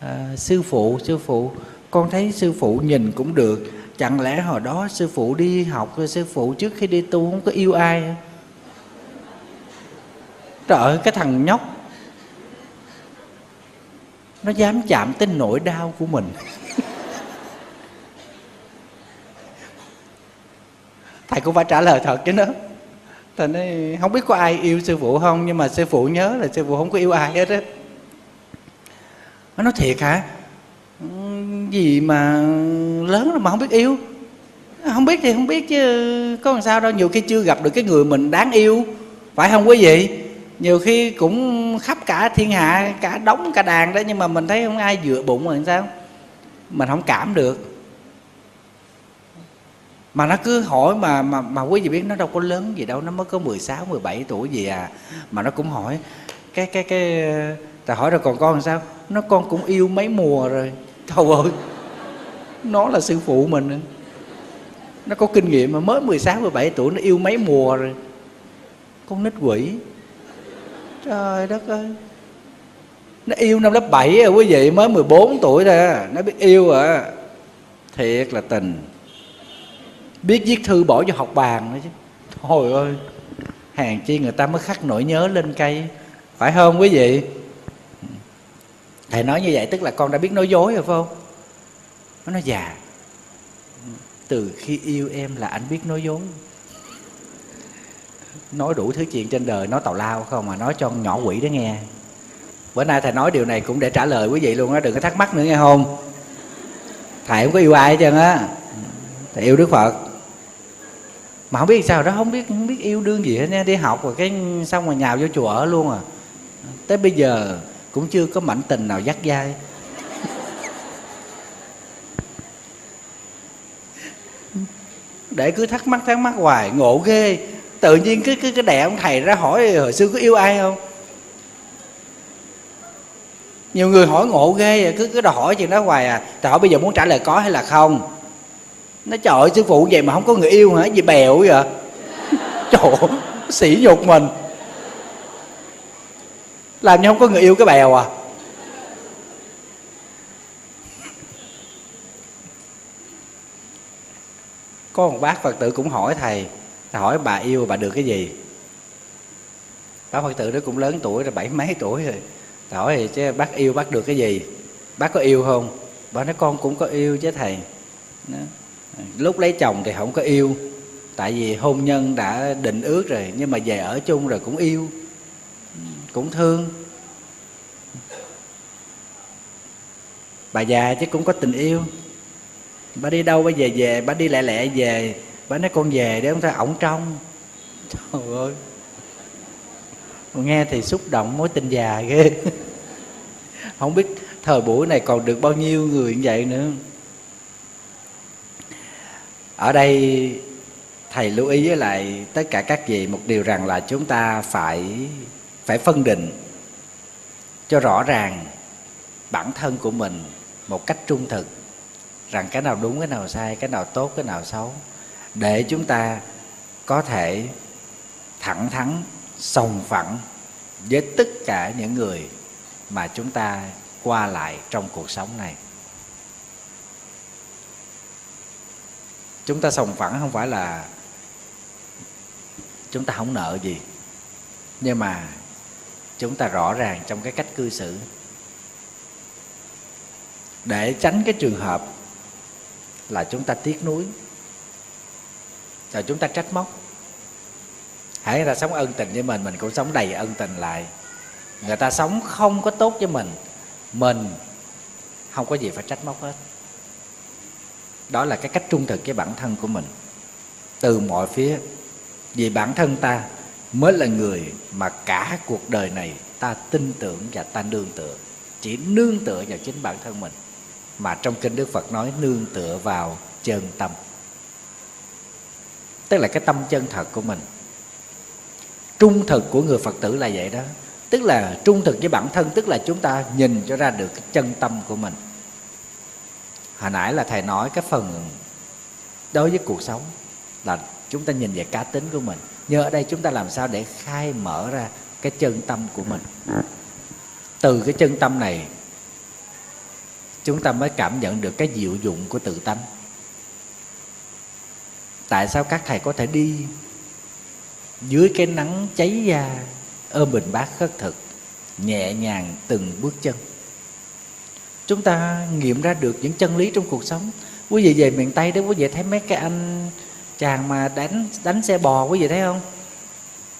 à, sư phụ sư phụ con thấy sư phụ nhìn cũng được. Chẳng lẽ hồi đó sư phụ đi học sư phụ trước khi đi tu không có yêu ai? Trời ơi cái thằng nhóc nó dám chạm tới nỗi đau của mình. Thầy cũng phải trả lời thật chứ đó thầy nói, không biết có ai yêu sư phụ không, nhưng mà sư phụ nhớ là sư phụ không có yêu ai hết á. Nó nói, thiệt hả? Gì mà lớn rồi mà không biết yêu? Không biết thì không biết chứ, có làm sao đâu, nhiều khi chưa gặp được cái người mình đáng yêu. Phải không quý vị? Nhiều khi cũng khắp cả thiên hạ cả đống cả đàn đó nhưng mà mình thấy không ai dựa bụng rồi sao? Mình không cảm được. Mà nó cứ hỏi mà mà mà quý vị biết nó đâu có lớn gì đâu nó mới có 16, 17 tuổi gì à. Mà nó cũng hỏi cái cái cái ta hỏi rồi còn con làm sao? Nó con cũng yêu mấy mùa rồi. Thôi ơi nó là sư phụ mình. Nó có kinh nghiệm mà mới 16, 17 tuổi nó yêu mấy mùa rồi. Con nít quỷ trời đất ơi. Nó yêu năm lớp 7 rồi à, quý vị, mới 14 tuổi thôi à. nó biết yêu à. Thiệt là tình. Biết viết thư bỏ cho học bàn nữa chứ. Thôi ơi hàng chi người ta mới khắc nỗi nhớ lên cây. Phải không quý vị? Thầy nói như vậy tức là con đã biết nói dối rồi, phải không? Nó nói già từ khi yêu em là anh biết nói dối nói đủ thứ chuyện trên đời, nói tào lao không mà nói cho nhỏ quỷ đó nghe. Bữa nay thầy nói điều này cũng để trả lời quý vị luôn á, đừng có thắc mắc nữa nghe không? Thầy không có yêu ai hết trơn á. Thầy yêu đức phật. Mà không biết sao, đó không biết không biết yêu đương gì hết nha. Đi học rồi cái xong rồi nhào vô chùa ở luôn à. Tới bây giờ cũng chưa có mảnh tình nào dắt dai. Để cứ thắc mắc thắc mắc hoài, ngộ ghê tự nhiên cứ cái cái đẻ ông thầy ra hỏi hồi xưa có yêu ai không? Nhiều người hỏi ngộ ghê à, cứ cứ đòi hỏi chuyện đó hoài à. Thầy hỏi bây giờ muốn trả lời có hay là không? Nó trời ơi sư phụ vậy mà không có người yêu hả? Gì bèo vậy? Trời ơi, sỉ nhục mình. Làm như không có người yêu cái bèo à. Có một bác phật tử cũng hỏi thầy hỏi bà yêu bà được cái gì? Bác phật tử đó cũng lớn tuổi rồi, bảy mấy tuổi rồi. Thầy hỏi thì chứ, bác yêu bác được cái gì? Bác có yêu không? Bà nói, con cũng có yêu chứ thầy. Đó. lúc lấy chồng thì không có yêu, tại vì hôn nhân đã định ước rồi, nhưng mà về ở chung rồi cũng yêu, cũng thương. Bà già chứ cũng có tình yêu. Bà đi đâu, bà về về, bà đi lẹ lẹ về bà nói con về để ông ta ổng trong. Trời ơi. Nghe thì xúc động, mối tình già ghê. Không biết thời buổi này còn được bao nhiêu người như vậy nữa. Ở đây, thầy lưu ý với lại tất cả các vị một điều rằng là chúng ta phải phải phân định cho rõ ràng bản thân của mình một cách trung thực. Rằng cái nào đúng, cái nào sai, cái nào tốt, cái nào xấu để chúng ta có thể thẳng thắn, sòng phẳng với tất cả những người mà chúng ta qua lại trong cuộc sống này. Chúng ta sòng phẳng không phải là chúng ta không nợ gì, nhưng mà chúng ta rõ ràng trong cái cách cư xử. Để tránh cái trường hợp là chúng ta tiếc nuối rồi chúng ta trách móc. Hãy người ta sống ân tình với mình mình cũng sống đầy ân tình lại. Người ta sống không có tốt với mình mình không có gì phải trách móc hết. Đó là cái cách trung thực với bản thân của mình. Từ mọi phía, vì bản thân ta mới là người mà cả cuộc đời này ta tin tưởng và ta nương tựa. Chỉ nương tựa vào chính bản thân mình. Mà trong kinh đức phật nói, nương tựa vào chân tâm tức là cái tâm chân thật của mình. Trung thực của người phật tử là vậy đó. Tức là trung thực với bản thân, tức là chúng ta nhìn cho ra được cái chân tâm của mình. Hồi nãy là thầy nói cái phần đối với cuộc sống, là chúng ta nhìn về cá tính của mình. Nhưng ở đây chúng ta làm sao để khai mở ra cái chân tâm của mình. Từ cái chân tâm này, chúng ta mới cảm nhận được cái diệu dụng của tự tánh tại sao các thầy có thể đi dưới cái nắng cháy da, ôm bình bát khất thực, nhẹ nhàng từng bước chân? Chúng ta nghiệm ra được những chân lý trong cuộc sống. Quý vị về miền tây đó, quý vị thấy mấy cái anh chàng mà đánh đánh xe bò, quý vị thấy không?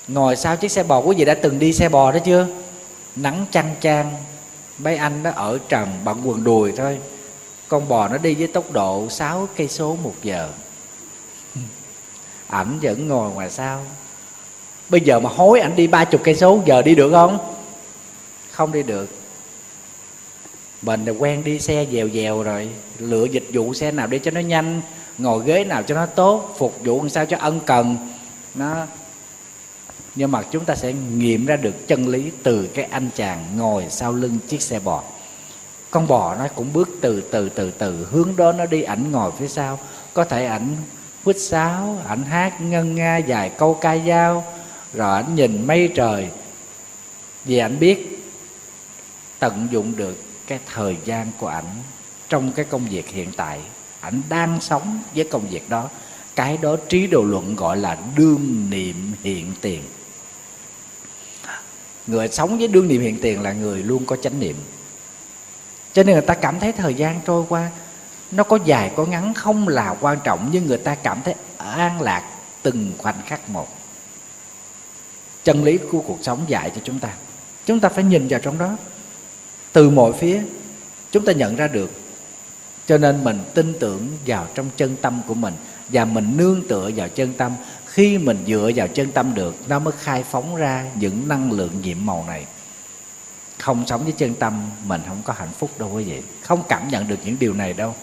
Ngồi sau chiếc xe bò, quý vị đã từng đi xe bò đó chưa? Nắng chăng chang, mấy anh đó ở trần bằng quần đùi thôi. Con bò nó đi với tốc độ 6 cây số một giờ ảnh vẫn ngồi ngoài sau bây giờ mà hối ảnh đi ba chục cây số, giờ đi được không? Không đi được. Mình là quen đi xe dèo dèo rồi, lựa dịch vụ xe nào đi cho nó nhanh, ngồi ghế nào cho nó tốt, phục vụ làm sao cho ân cần. Nó nhưng mà chúng ta sẽ nghiệm ra được chân lý từ cái anh chàng ngồi sau lưng chiếc xe bò. Con bò nó cũng bước từ từ từ từ, hướng đó nó đi, ảnh ngồi phía sau. Có thể ảnh huýt sáo, ảnh hát ngân nga dài câu ca dao, rồi ảnh nhìn mây trời. Vì ảnh biết tận dụng được cái thời gian của ảnh trong cái công việc hiện tại, ảnh đang sống với công việc đó, cái đó trí đồ luận gọi là đương niệm hiện tiền. Người sống với đương niệm hiện tiền là người luôn có chánh niệm. Cho nên người ta cảm thấy thời gian trôi qua nó có dài, có ngắn, không là quan trọng, nhưng người ta cảm thấy an lạc từng khoảnh khắc một. Chân lý của cuộc sống dạy cho chúng ta. Chúng ta phải nhìn vào trong đó. Từ mọi phía, chúng ta nhận ra được. Cho nên mình tin tưởng vào trong chân tâm của mình và mình nương tựa vào chân tâm. Khi mình dựa vào chân tâm được, nó mới khai phóng ra những năng lượng nhiệm màu này. Không sống với chân tâm, mình không có hạnh phúc đâu quý vị. Không cảm nhận được những điều này đâu.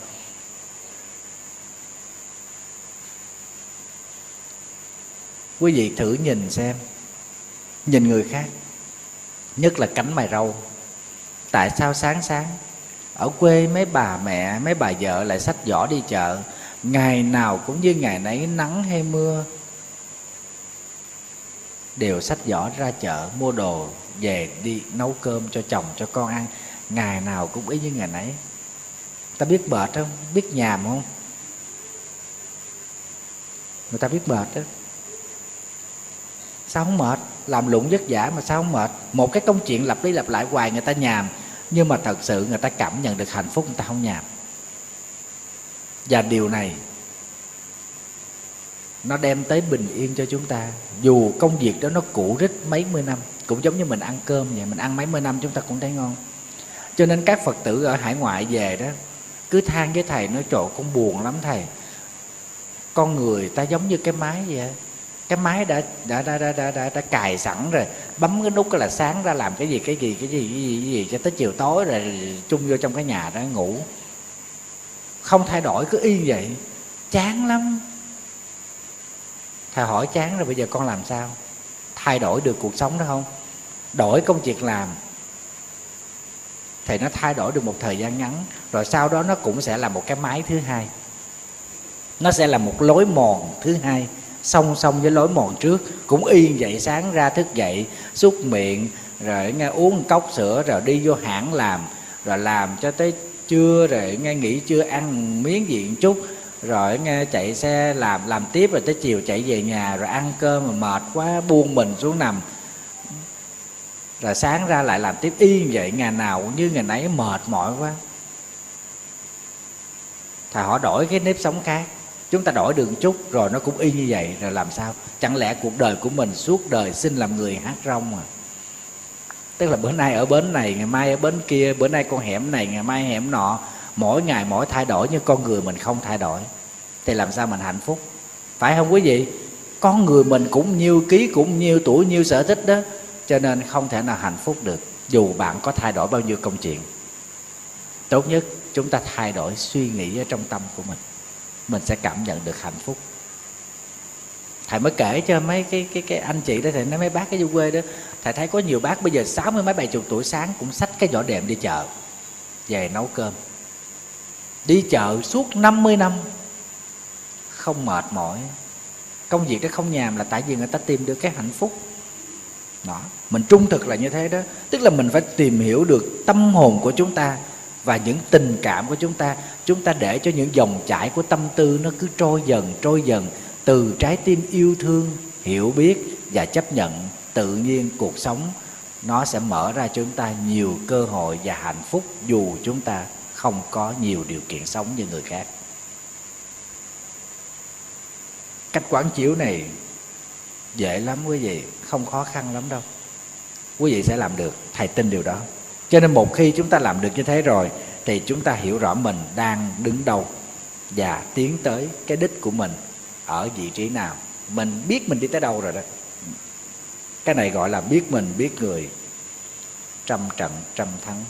Quý vị thử nhìn xem. Nhìn người khác. Nhất là cánh mày râu. Tại sao sáng sáng? Ở quê mấy bà mẹ, mấy bà vợ lại xách giỏ đi chợ. Ngày nào cũng như ngày nấy nắng hay mưa. Đều xách giỏ ra chợ, mua đồ về đi nấu cơm cho chồng, cho con ăn. Ngày nào cũng ý như ngày nấy. Ta biết mệt không? Biết nhàm không? Người ta biết mệt đó sao không mệt? Làm lụng vất vả mà sao không mệt? Một cái công chuyện lặp đi lặp lại hoài người ta nhàm, nhưng mà thật sự người ta cảm nhận được hạnh phúc người ta không nhàm. Và điều này, nó đem tới bình yên cho chúng ta. Dù công việc đó nó cũ rích mấy mươi năm, cũng giống như mình ăn cơm vậy, mình ăn mấy mươi năm chúng ta cũng thấy ngon. Cho nên các phật tử ở hải ngoại về đó, cứ than với thầy, nói trộn con buồn lắm thầy. Con người ta giống như cái máy vậy cái máy đã đã đã đã đã, đã, đã cài sẵn rồi. Bấm cái nút cái là sáng ra làm cái gì cái gì cái gì cái gì, cái gì cho tới chiều tối rồi chung vô trong cái nhà đó ngủ. Không thay đổi cứ y vậy. Chán lắm. Thầy hỏi chán rồi bây giờ con làm sao? Thay đổi được cuộc sống đó không? Đổi công việc làm. Thì nó thay đổi được một thời gian ngắn rồi sau đó nó cũng sẽ là một cái máy thứ hai. Nó sẽ là một lối mòn thứ hai song song với lối mòn trước, cũng y vậy sáng ra thức dậy, xúc miệng, rồi nghe uống cốc sữa, rồi đi vô hãng làm, rồi làm cho tới trưa, rồi nghe nghỉ chưa ăn miếng gì một chút, rồi nghe chạy xe làm làm tiếp rồi tới chiều chạy về nhà, rồi ăn cơm mà mệt quá, buông mình xuống nằm. Rồi sáng ra lại làm tiếp, y vậy, ngày nào cũng như ngày nãy mệt mỏi quá. Thà họ đổi cái nếp sống khác chúng ta đổi được chút, rồi nó cũng y như vậy, rồi làm sao? Chẳng lẽ cuộc đời của mình suốt đời xin làm người hát rong à? Tức là bữa nay ở bến này, ngày mai ở bến kia, bữa nay con hẻm này, ngày mai hẻm nọ, mỗi ngày mỗi thay đổi nhưng con người mình không thay đổi. Thì làm sao mình hạnh phúc? Phải không quý vị? Con người mình cũng nhiêu ký, cũng nhiêu tuổi, nhiêu sở thích đó, cho nên không thể nào hạnh phúc được, dù bạn có thay đổi bao nhiêu công chuyện. Tốt nhất chúng ta thay đổi suy nghĩ ở trong tâm của mình mình sẽ cảm nhận được hạnh phúc. Thầy mới kể cho mấy cái cái cái anh chị đó, thầy nói, mấy bác cái du quê đó, thầy thấy có nhiều bác bây giờ sáu mươi mấy, bảy chục tuổi sáng cũng xách cái vỏ đệm đi chợ, về nấu cơm. Đi chợ suốt 50 năm, không mệt mỏi. Công việc đó không nhàm là tại vì người ta tìm được cái hạnh phúc. Đó, mình trung thực là như thế đó. Tức là mình phải tìm hiểu được tâm hồn của chúng ta và những tình cảm của chúng ta chúng ta để cho những dòng chảy của tâm tư nó cứ trôi dần trôi dần từ trái tim yêu thương, hiểu biết và chấp nhận tự nhiên cuộc sống. Nó sẽ mở ra cho chúng ta nhiều cơ hội và hạnh phúc dù chúng ta không có nhiều điều kiện sống như người khác. Cách quán chiếu này dễ lắm quý vị, không khó khăn lắm đâu. Quý vị sẽ làm được, thầy tin điều đó cho nên một khi chúng ta làm được như thế rồi, thì chúng ta hiểu rõ mình đang đứng đâu và tiến tới cái đích của mình ở vị trí nào. Mình biết mình đi tới đâu rồi đó. Cái này gọi là biết mình, biết người. Trăm trận, trăm thắng.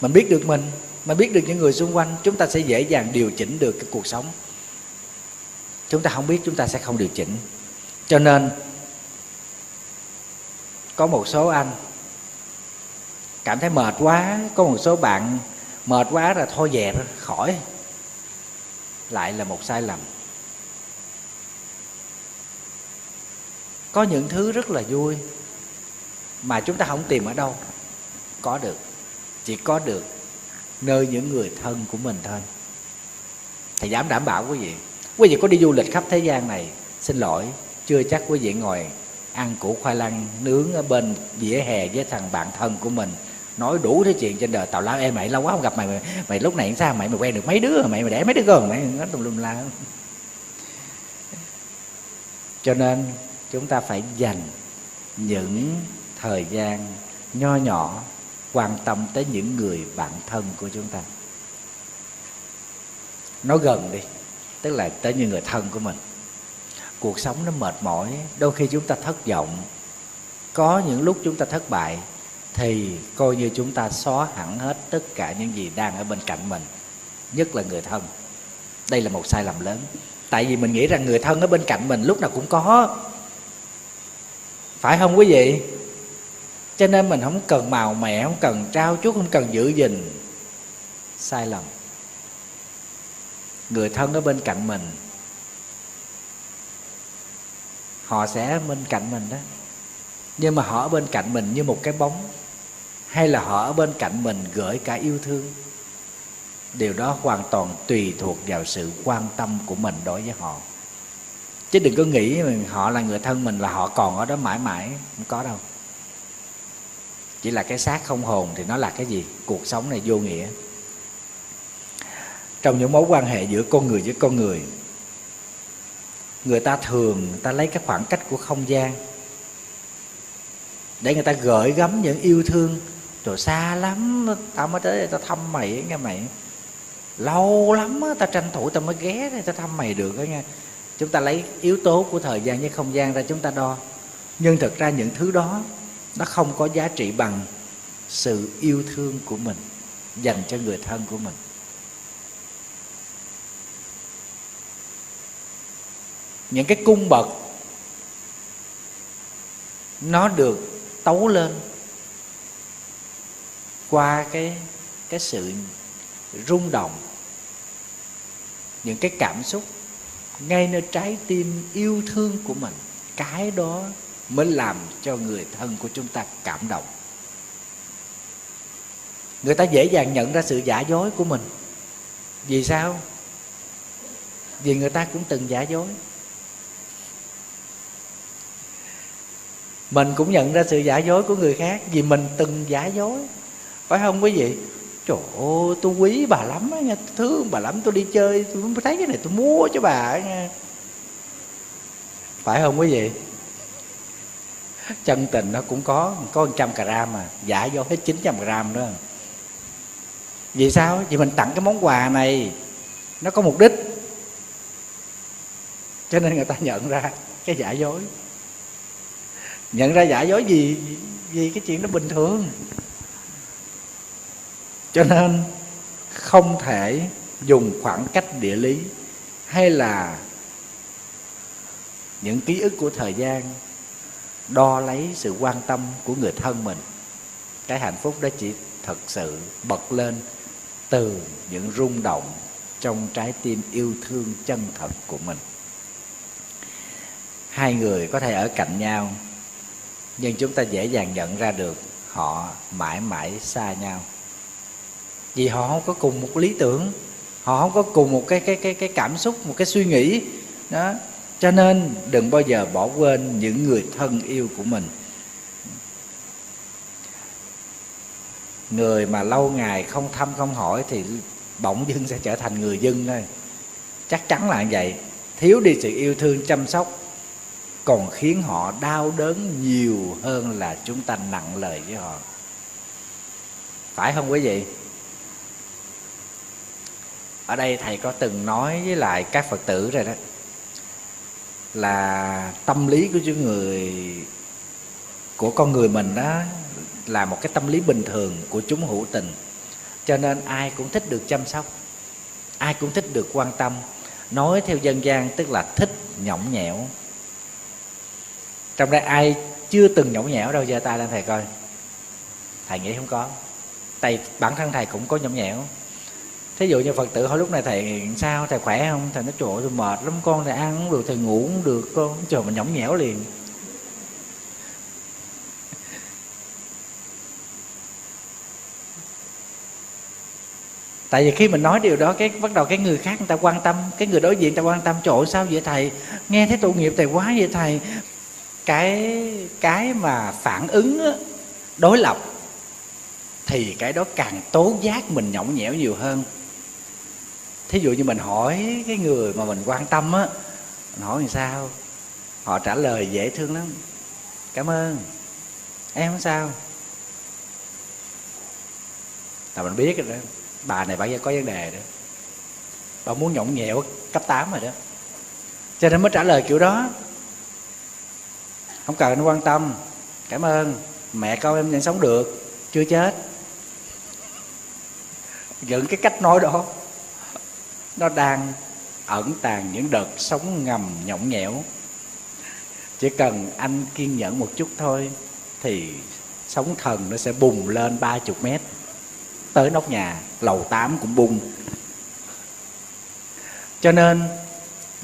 Mình biết được mình mà biết được những người xung quanh, chúng ta sẽ dễ dàng điều chỉnh được cái cuộc sống. Chúng ta không biết chúng ta sẽ không điều chỉnh. Cho nên, có một số anh cảm thấy mệt quá. Có một số bạn mệt quá là thôi về khỏi. Lại là một sai lầm. Có những thứ rất là vui mà chúng ta không tìm ở đâu. Có được. Chỉ có được nơi những người thân của mình thôi. Thầy dám đảm bảo quý vị. Quý vị có đi du lịch khắp thế gian này, xin lỗi, chưa chắc quý vị ngồi ăn củ khoai lang nướng ở bên vỉa hè với thằng bạn thân của mình nói đủ thứ chuyện trên đời tào lao. Em mày lâu quá không gặp mày mày, mày lúc này sao? Mày mày quen được mấy đứa mày mày đẻ mấy đứa con mày nó tùm lum la. Cho nên chúng ta phải dành những thời gian nho nhỏ quan tâm tới những người bạn thân của chúng ta. Nó gần đi tức là tới những người thân của mình. Cuộc sống nó mệt mỏi đôi khi chúng ta thất vọng. Có những lúc chúng ta thất bại thì coi như chúng ta xóa hẳn hết tất cả những gì đang ở bên cạnh mình, nhất là người thân. Đây là một sai lầm lớn. Tại vì mình nghĩ rằng người thân ở bên cạnh mình lúc nào cũng có. Phải không quý vị? Cho nên mình không cần màu mẹ không cần trao chuốt, không cần giữ gìn. Sai lầm. Người thân ở bên cạnh mình, họ sẽ bên cạnh mình đó. Nhưng mà họ ở bên cạnh mình như một cái bóng hay là họ ở bên cạnh mình gửi cả yêu thương? Điều đó hoàn toàn tùy thuộc vào sự quan tâm của mình đối với họ. Chứ đừng có nghĩ họ là người thân mình là họ còn ở đó mãi mãi, không có đâu. Chỉ là cái xác không hồn thì nó là cái gì? Cuộc sống này vô nghĩa. Trong những mối quan hệ giữa con người với con người người ta thường người ta lấy cái khoảng cách của không gian để người ta gửi gắm những yêu thương rồi xa lắm. Tao mới tới đây tao thăm mày nghe mày. Lâu lắm á, tao tranh thủ tao mới ghé đây tao thăm mày được á nghe. Chúng ta lấy yếu tố của thời gian với không gian ra chúng ta đo. Nhưng thực ra những thứ đó, nó không có giá trị bằng sự yêu thương của mình, dành cho người thân của mình. Những cái cung bậc, nó được tấu lên qua cái cái sự rung động, những cái cảm xúc, ngay nơi trái tim yêu thương của mình, cái đó mới làm cho người thân của chúng ta cảm động. Người ta dễ dàng nhận ra sự giả dối của mình. Vì sao? Vì người ta cũng từng giả dối. Mình cũng nhận ra sự giả dối của người khác vì mình từng giả dối phải không quý vị? Trời ơi, tôi quý bà lắm á nha. Thương bà lắm tôi đi chơi, tôi thấy cái này tôi mua cho bà nha. Phải không quý vị? Chân tình nó cũng có có 100 gram mà, giả dối hết 900 gram nữa vì sao? Vì mình tặng cái món quà này, nó có mục đích. Cho nên người ta nhận ra cái giả dối. Nhận ra giả dối gì vì cái chuyện đó bình thường cho nên, không thể dùng khoảng cách địa lý hay là những ký ức của thời gian đo lấy sự quan tâm của người thân mình. Cái hạnh phúc đó chỉ thật sự bật lên từ những rung động trong trái tim yêu thương chân thật của mình. Hai người có thể ở cạnh nhau, nhưng chúng ta dễ dàng nhận ra được họ mãi mãi xa nhau vì họ không có cùng một lý tưởng. Họ không có cùng một cái cái cái cái cảm xúc, một cái suy nghĩ. Đó. Cho nên đừng bao giờ bỏ quên những người thân yêu của mình. Người mà lâu ngày không thăm, không hỏi thì bỗng dưng sẽ trở thành người dân thôi. Chắc chắn là như vậy. Thiếu đi sự yêu thương chăm sóc còn khiến họ đau đớn nhiều hơn là chúng ta nặng lời với họ. Phải không quý vị? Ở đây thầy có từng nói với lại các phật tử rồi đó, là tâm lý của những người, của con người mình đó là một cái tâm lý bình thường của chúng hữu tình. Cho nên ai cũng thích được chăm sóc, ai cũng thích được quan tâm. Nói theo dân gian tức là thích nhõng nhẽo. Trong đây ai chưa từng nhõng nhẽo đâu, giơ tay lên thầy coi. Thầy nghĩ không có. Tại bản thân thầy cũng có nhõng nhẽo thí dụ như phật tử hỏi lúc này, thầy sao? Thầy khỏe không? Thầy nói, trời ơi, tôi mệt lắm con, thầy ăn không được, thầy ngủ cũng được con. Trời, mình nhõng nhẽo liền. Tại vì khi mình nói điều đó, cái bắt đầu cái người khác người ta quan tâm, cái người đối diện người ta quan tâm trội sao vậy thầy? Nghe thấy tội nghiệp thầy quá vậy thầy? Cái cái mà phản ứng đối lập, thì cái đó càng tố giác mình nhõng nhẽo nhiều hơn thí dụ như mình hỏi cái người mà mình quan tâm á, mình hỏi làm sao? Họ trả lời dễ thương lắm. Cảm ơn. Em không sao. Là mình biết rồi đó. Bà này bà có vấn đề đó. Bà muốn nhõng nhẽo cấp 8 rồi đó. Cho nên mới trả lời kiểu đó. Không cần anh quan tâm. Cảm ơn. Mẹ con em vẫn sống được. Chưa chết. Những cái cách nói đó nó đang ẩn tàng những đợt sóng ngầm nhõng nhẽo. Chỉ cần anh kiên nhẫn một chút thôi thì sóng thần nó sẽ bùng lên ba chục mét. Tới nóc nhà lầu 8 cũng bùng. Cho nên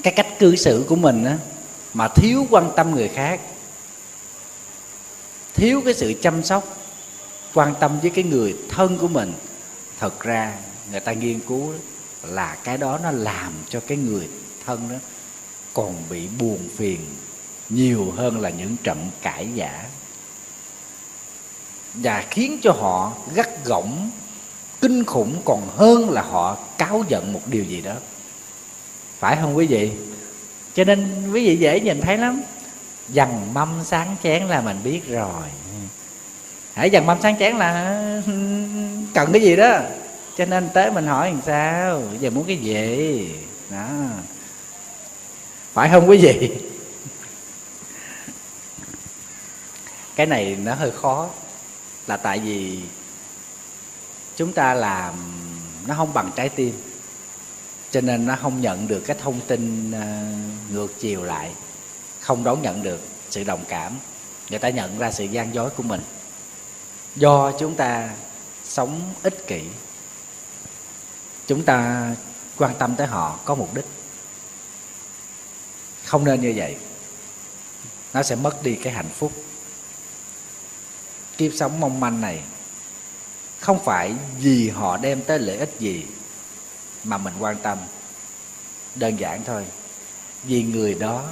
cái cách cư xử của mình á, mà thiếu quan tâm người khác thiếu cái sự chăm sóc quan tâm với cái người thân của mình thật ra người ta nghiên cứu là cái đó nó làm cho cái người thân đó còn bị buồn phiền nhiều hơn là những trận cãi giả. Và khiến cho họ gắt gỏng, kinh khủng còn hơn là họ cáo giận một điều gì đó. Phải không quý vị? Cho nên quý vị dễ nhìn thấy lắm. Dằn mâm sáng chén là mình biết rồi. Hãy dằn mâm sáng chén là cần cái gì đó? Cho nên tới mình hỏi làm sao? Giờ muốn cái gì? Đó. Phải không quý vị? Cái này nó hơi khó. Là tại vì chúng ta làm nó không bằng trái tim. Cho nên nó không nhận được cái thông tin ờ, ngược chiều lại. Không đón nhận được sự đồng cảm. Người ta nhận ra sự gian dối của mình. Do chúng ta sống ích kỷ chúng ta quan tâm tới họ, có mục đích. Không nên như vậy. Nó sẽ mất đi cái hạnh phúc. Kiếp sống mong manh này không phải vì họ đem tới lợi ích gì mà mình quan tâm. Đơn giản thôi. Vì người đó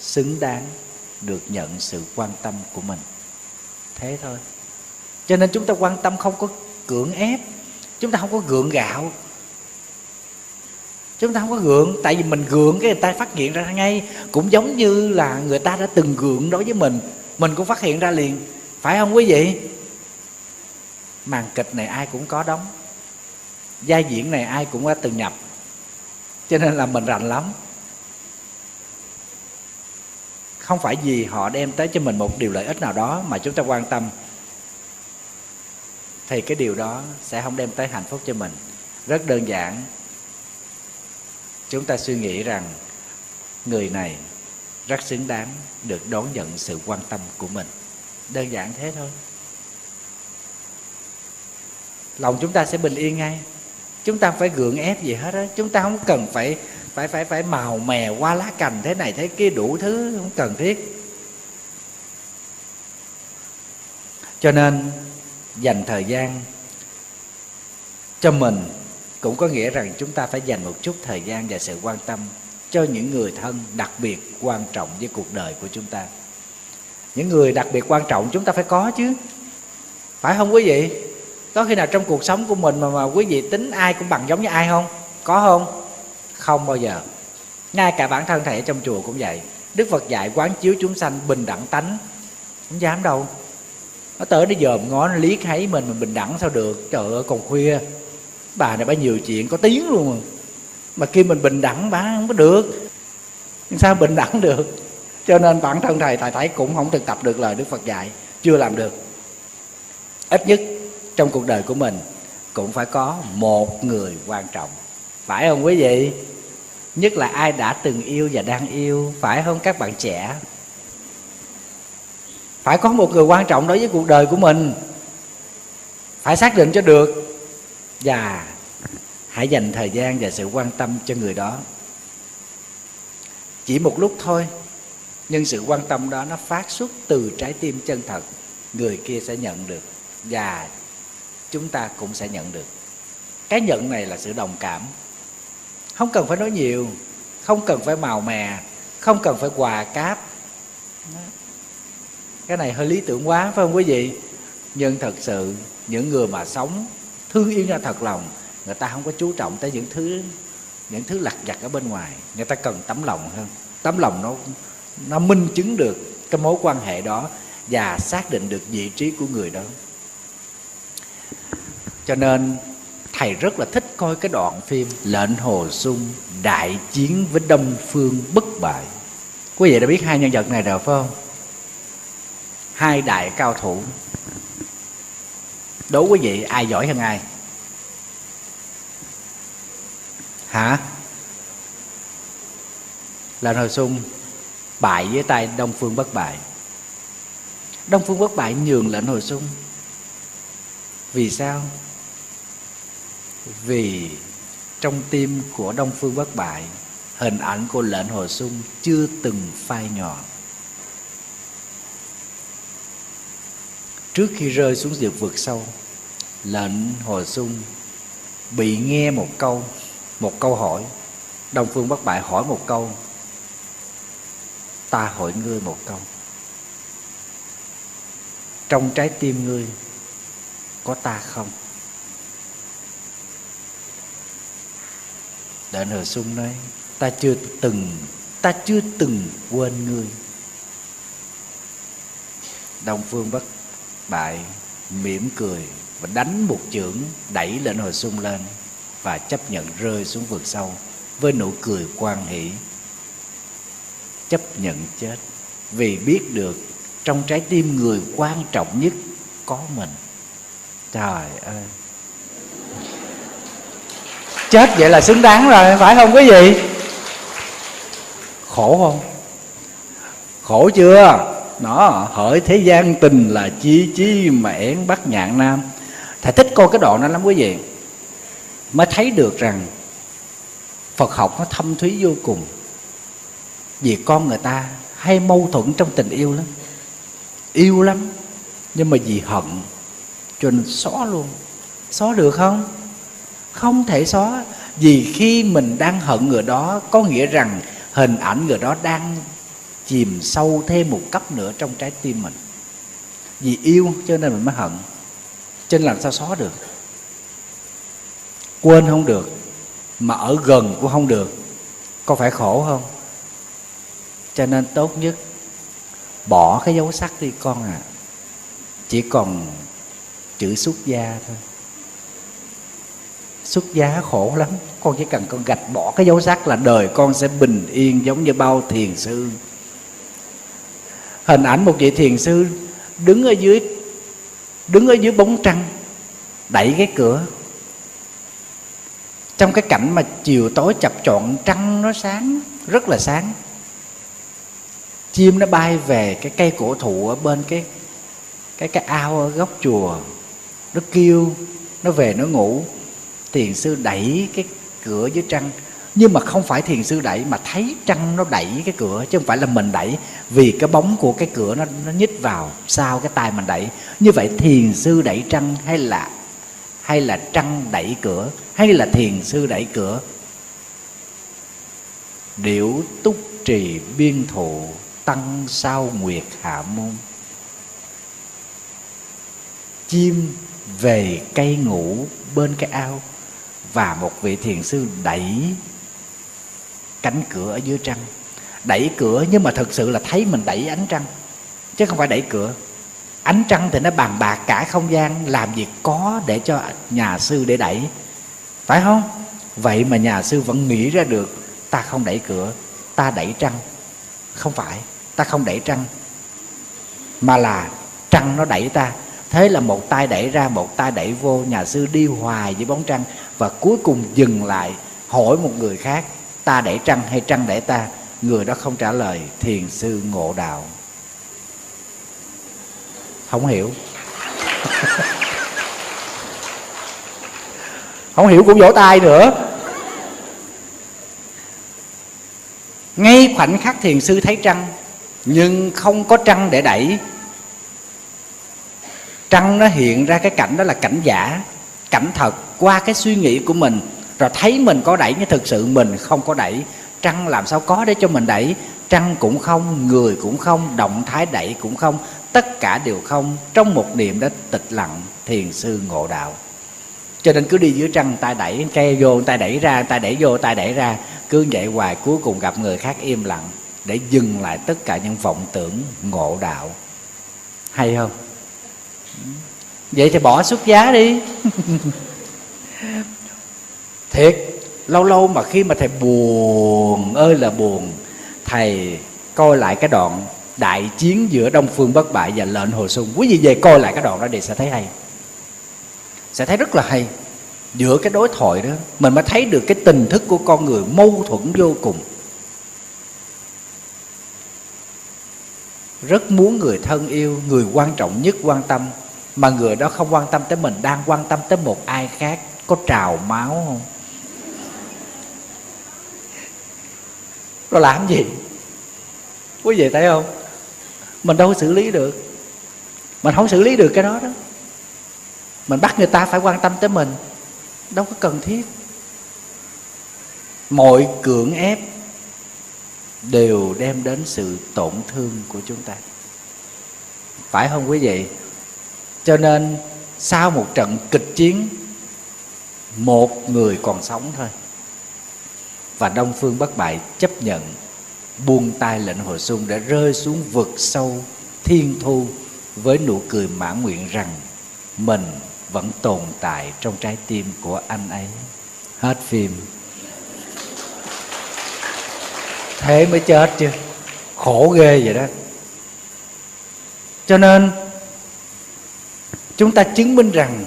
xứng đáng được nhận sự quan tâm của mình. Thế thôi. Cho nên chúng ta quan tâm không có cưỡng ép. Chúng ta không có gượng gạo chúng ta không có gượng, tại vì mình gượng cái người ta phát hiện ra ngay. Cũng giống như là người ta đã từng gượng đối với mình mình cũng phát hiện ra liền. Phải không quý vị? Màn kịch này ai cũng có đóng. Vai diễn này ai cũng đã từng nhập. Cho nên là mình rành lắm. Không phải vì họ đem tới cho mình một điều lợi ích nào đó mà chúng ta quan tâm. Thì cái điều đó sẽ không đem tới hạnh phúc cho mình. Rất đơn giản chúng ta suy nghĩ rằng người này rất xứng đáng được đón nhận sự quan tâm của mình. Đơn giản thế thôi. Lòng chúng ta sẽ bình yên ngay. Chúng ta không phải gượng ép gì hết á. Chúng ta không cần phải phải phải phải màu mè qua lá cành thế này thế kia đủ thứ, không cần thiết. Cho nên dành thời gian cho mình cũng có nghĩa rằng chúng ta phải dành một chút thời gian và sự quan tâm cho những người thân đặc biệt quan trọng với cuộc đời của chúng ta. Những người đặc biệt quan trọng chúng ta phải có chứ. Phải không quý vị? Có khi nào trong cuộc sống của mình mà, mà quý vị tính ai cũng bằng giống như ai không? Có không? Không bao giờ. Ngay cả bản thân thầy ở trong chùa cũng vậy. Đức phật dạy quán chiếu chúng sanh bình đẳng tánh. Không dám đâu. Nó tới nó dòm ngó nó liếc thấy mình mình bình đẳng sao được. Trời ơi còn khuya bà này bà nhiều chuyện có tiếng luôn mà, mà khi mình bình đẳng bà không có được. Sao bình đẳng được? Cho nên bản thân thầy thầy thấy cũng không thực tập được lời đức phật dạy chưa làm được. Ít nhất trong cuộc đời của mình cũng phải có một người quan trọng. Phải không quý vị? Nhất là ai đã từng yêu và đang yêu phải không các bạn trẻ? Phải có một người quan trọng đối với cuộc đời của mình. Phải xác định cho được và hãy dành thời gian và sự quan tâm cho người đó. Chỉ một lúc thôi, nhưng sự quan tâm đó nó phát xuất từ trái tim chân thật. Người kia sẽ nhận được và chúng ta cũng sẽ nhận được. Cái nhận này là sự đồng cảm. Không cần phải nói nhiều, không cần phải màu mè, không cần phải quà cáp. Cái này hơi lý tưởng quá, phải không quý vị? Nhưng thật sự, những người mà sống thương yêu nhau thật lòng. Người ta không có chú trọng tới những thứ những thứ lặt vặt ở bên ngoài. Người ta cần tấm lòng hơn. Tấm lòng nó nó minh chứng được cái mối quan hệ đó và xác định được vị trí của người đó. Cho nên, thầy rất là thích coi cái đoạn phim lệnh hồ sung đại chiến với đông phương bất bại. Quý vị đã biết hai nhân vật này rồi phải không? Hai đại cao thủ đố quý vị, ai giỏi hơn ai? Hả? Là hồi xung, bại với tay đông phương bất bại. Đông phương bất bại nhường lệnh hồi xung. Vì sao? Vì trong tim của đông phương bất bại, hình ảnh của lệnh hồi xung chưa từng phai nhòa. Trước khi rơi xuống vực vực sâu lệnh hồi sung bị nghe một câu một câu hỏi. Đông phương bất bại hỏi một câu, ta hỏi ngươi một câu. Trong trái tim ngươi có ta không? Lệnh hồi Sung nói, Ta chưa từng, Ta chưa từng quên ngươi. Đông Phương bất bại, mỉm cười Và đánh một chưởng Đẩy lệnh hồi sung lên Và chấp nhận rơi xuống vực sâu Với nụ cười quan hỷ. Chấp nhận chết Vì biết được Trong trái tim người quan trọng nhất Có mình. Trời ơi. Chết vậy là xứng đáng rồi, phải không quý vị? Khổ không? Khổ chưa? Nó hỡi thế gian tình là chi chi mà én bắt nhạn nam. Thầy thích coi cái đoạn đó lắm quý vị. Mới thấy được rằng phật học nó thâm thúy vô cùng. Vì con người ta hay mâu thuẫn trong tình yêu lắm. Yêu lắm, nhưng mà vì hận, cho nên xóa luôn. Xóa được không? Không thể xóa. Vì khi mình đang hận người đó, có nghĩa rằng hình ảnh người đó đang chìm sâu thêm một cấp nữa trong trái tim mình. Vì yêu cho nên mình mới hận. Cho nên làm sao xóa được? Quên không được, mà ở gần cũng không được. Có phải khổ không? Cho nên tốt nhất, bỏ cái dấu sắc đi con à chỉ còn chữ xuất gia thôi. Xuất giá khổ lắm. Con chỉ cần con gạch bỏ cái dấu sắc là đời con sẽ bình yên giống như bao thiền sư hình ảnh một vị thiền sư đứng ở dưới, đứng ở dưới bóng trăng, đẩy cái cửa. Trong cái cảnh mà chiều tối chập chọn trăng nó sáng, rất là sáng. Chim nó bay về cái cây cổ thụ ở bên cái cái cái ao ở góc chùa. Nó kêu, nó về, nó ngủ. Thiền sư đẩy cái cửa dưới trăng nhưng mà không phải thiền sư đẩy, mà thấy trăng nó đẩy cái cửa, chứ không phải là mình đẩy, vì cái bóng của cái cửa nó nó nhích vào sau cái tay mình đẩy. Như vậy thiền sư đẩy trăng hay là hay là trăng đẩy cửa, hay là thiền sư đẩy cửa? Điểu túc trì biên thụ tăng sao nguyệt hạ môn. Chim về cây ngủ bên cái ao, và một vị thiền sư đẩy cánh cửa ở dưới trăng. Đẩy cửa, nhưng mà thực sự là thấy mình đẩy ánh trăng. Chứ không phải đẩy cửa. Ánh trăng thì nó bàn bạc cả không gian, làm việc có để cho nhà sư để đẩy. Phải không? Vậy mà nhà sư vẫn nghĩ ra được, ta không đẩy cửa, ta đẩy trăng. Không phải, ta không đẩy trăng, mà là trăng nó đẩy ta. Thế là một tay đẩy ra, một tay đẩy vô, nhà sư đi hoài với bóng trăng và cuối cùng dừng lại, hỏi một người khác ta đẩy trăng hay trăng đẩy ta, người đó không trả lời, thiền sư ngộ đạo. Không hiểu. Không hiểu cũng vỗ tay nữa. Ngay khoảnh khắc thiền sư thấy trăng, nhưng không có trăng để đẩy. Trăng nó hiện ra cái cảnh đó là cảnh giả, cảnh thật qua cái suy nghĩ của mình rồi thấy mình có đẩy, nhưng thực sự mình không có đẩy. Trăng làm sao có để cho mình đẩy? Trăng cũng không, người cũng không, động thái đẩy cũng không. Tất cả đều không. Trong một niệm đó, tịch lặng thiền sư ngộ đạo. Cho nên cứ đi dưới trăng, tay đẩy cây vô, tay đẩy ra, tay đẩy vô, tay đẩy ra. Cứ vậy hoài, cuối cùng gặp người khác im lặng để dừng lại tất cả những vọng tưởng ngộ đạo. Hay không? Vậy thì bỏ xuất giá đi. thiệt, lâu lâu mà khi mà thầy buồn, ơi là buồn, thầy coi lại cái đoạn đại chiến giữa đông phương bất bại và lệnh hồ sung. Quý vị về coi lại cái đoạn đó thì sẽ thấy hay. Sẽ thấy rất là hay. Giữa cái đối thoại đó, mình mới thấy được cái tình thức của con người mâu thuẫn vô cùng. Rất muốn người thân yêu, người quan trọng nhất quan tâm, mà người đó không quan tâm tới mình, đang quan tâm tới một ai khác, có trào máu không? Có làm gì? Quý vị thấy không? Mình đâu có xử lý được. Mình không xử lý được cái đó đó. Mình bắt người ta phải quan tâm tới mình. Đâu có cần thiết. Mọi cưỡng ép đều đem đến sự tổn thương của chúng ta. Phải không quý vị? Cho nên sau một trận kịch chiến, một người còn sống thôi và đông phương bất bại chấp nhận. Buông tay lệnh hồi xuân để rơi xuống vực sâu, thiên thu, với nụ cười mãn nguyện rằng mình vẫn tồn tại trong trái tim của anh ấy. Hết phim. Thế mới chết chứ. Khổ ghê vậy đó. Cho nên, chúng ta chứng minh rằng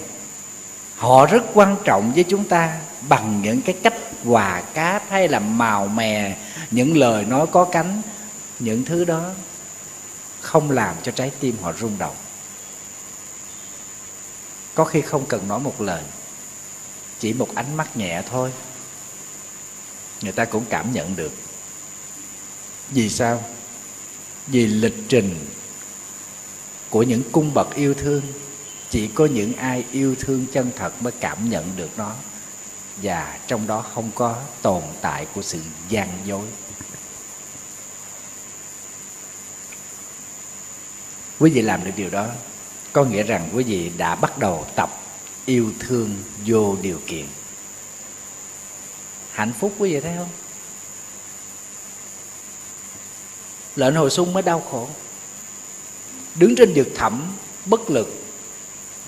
họ rất quan trọng với chúng ta bằng những cái cách hòa cáp hay là màu mè, những lời nói có cánh, những thứ đó không làm cho trái tim họ rung động. Có khi không cần nói một lời, chỉ một ánh mắt nhẹ thôi. Người ta cũng cảm nhận được. Vì sao? Vì lịch trình của những cung bậc yêu thương, chỉ có những ai yêu thương chân thật mới cảm nhận được nó và trong đó không có tồn tại của sự gian dối. Quý vị làm được điều đó, có nghĩa rằng quý vị đã bắt đầu tập yêu thương vô điều kiện. Hạnh phúc quý vị thấy không? Lệnh hồi sung mới đau khổ. Đứng trên vực thẳm bất lực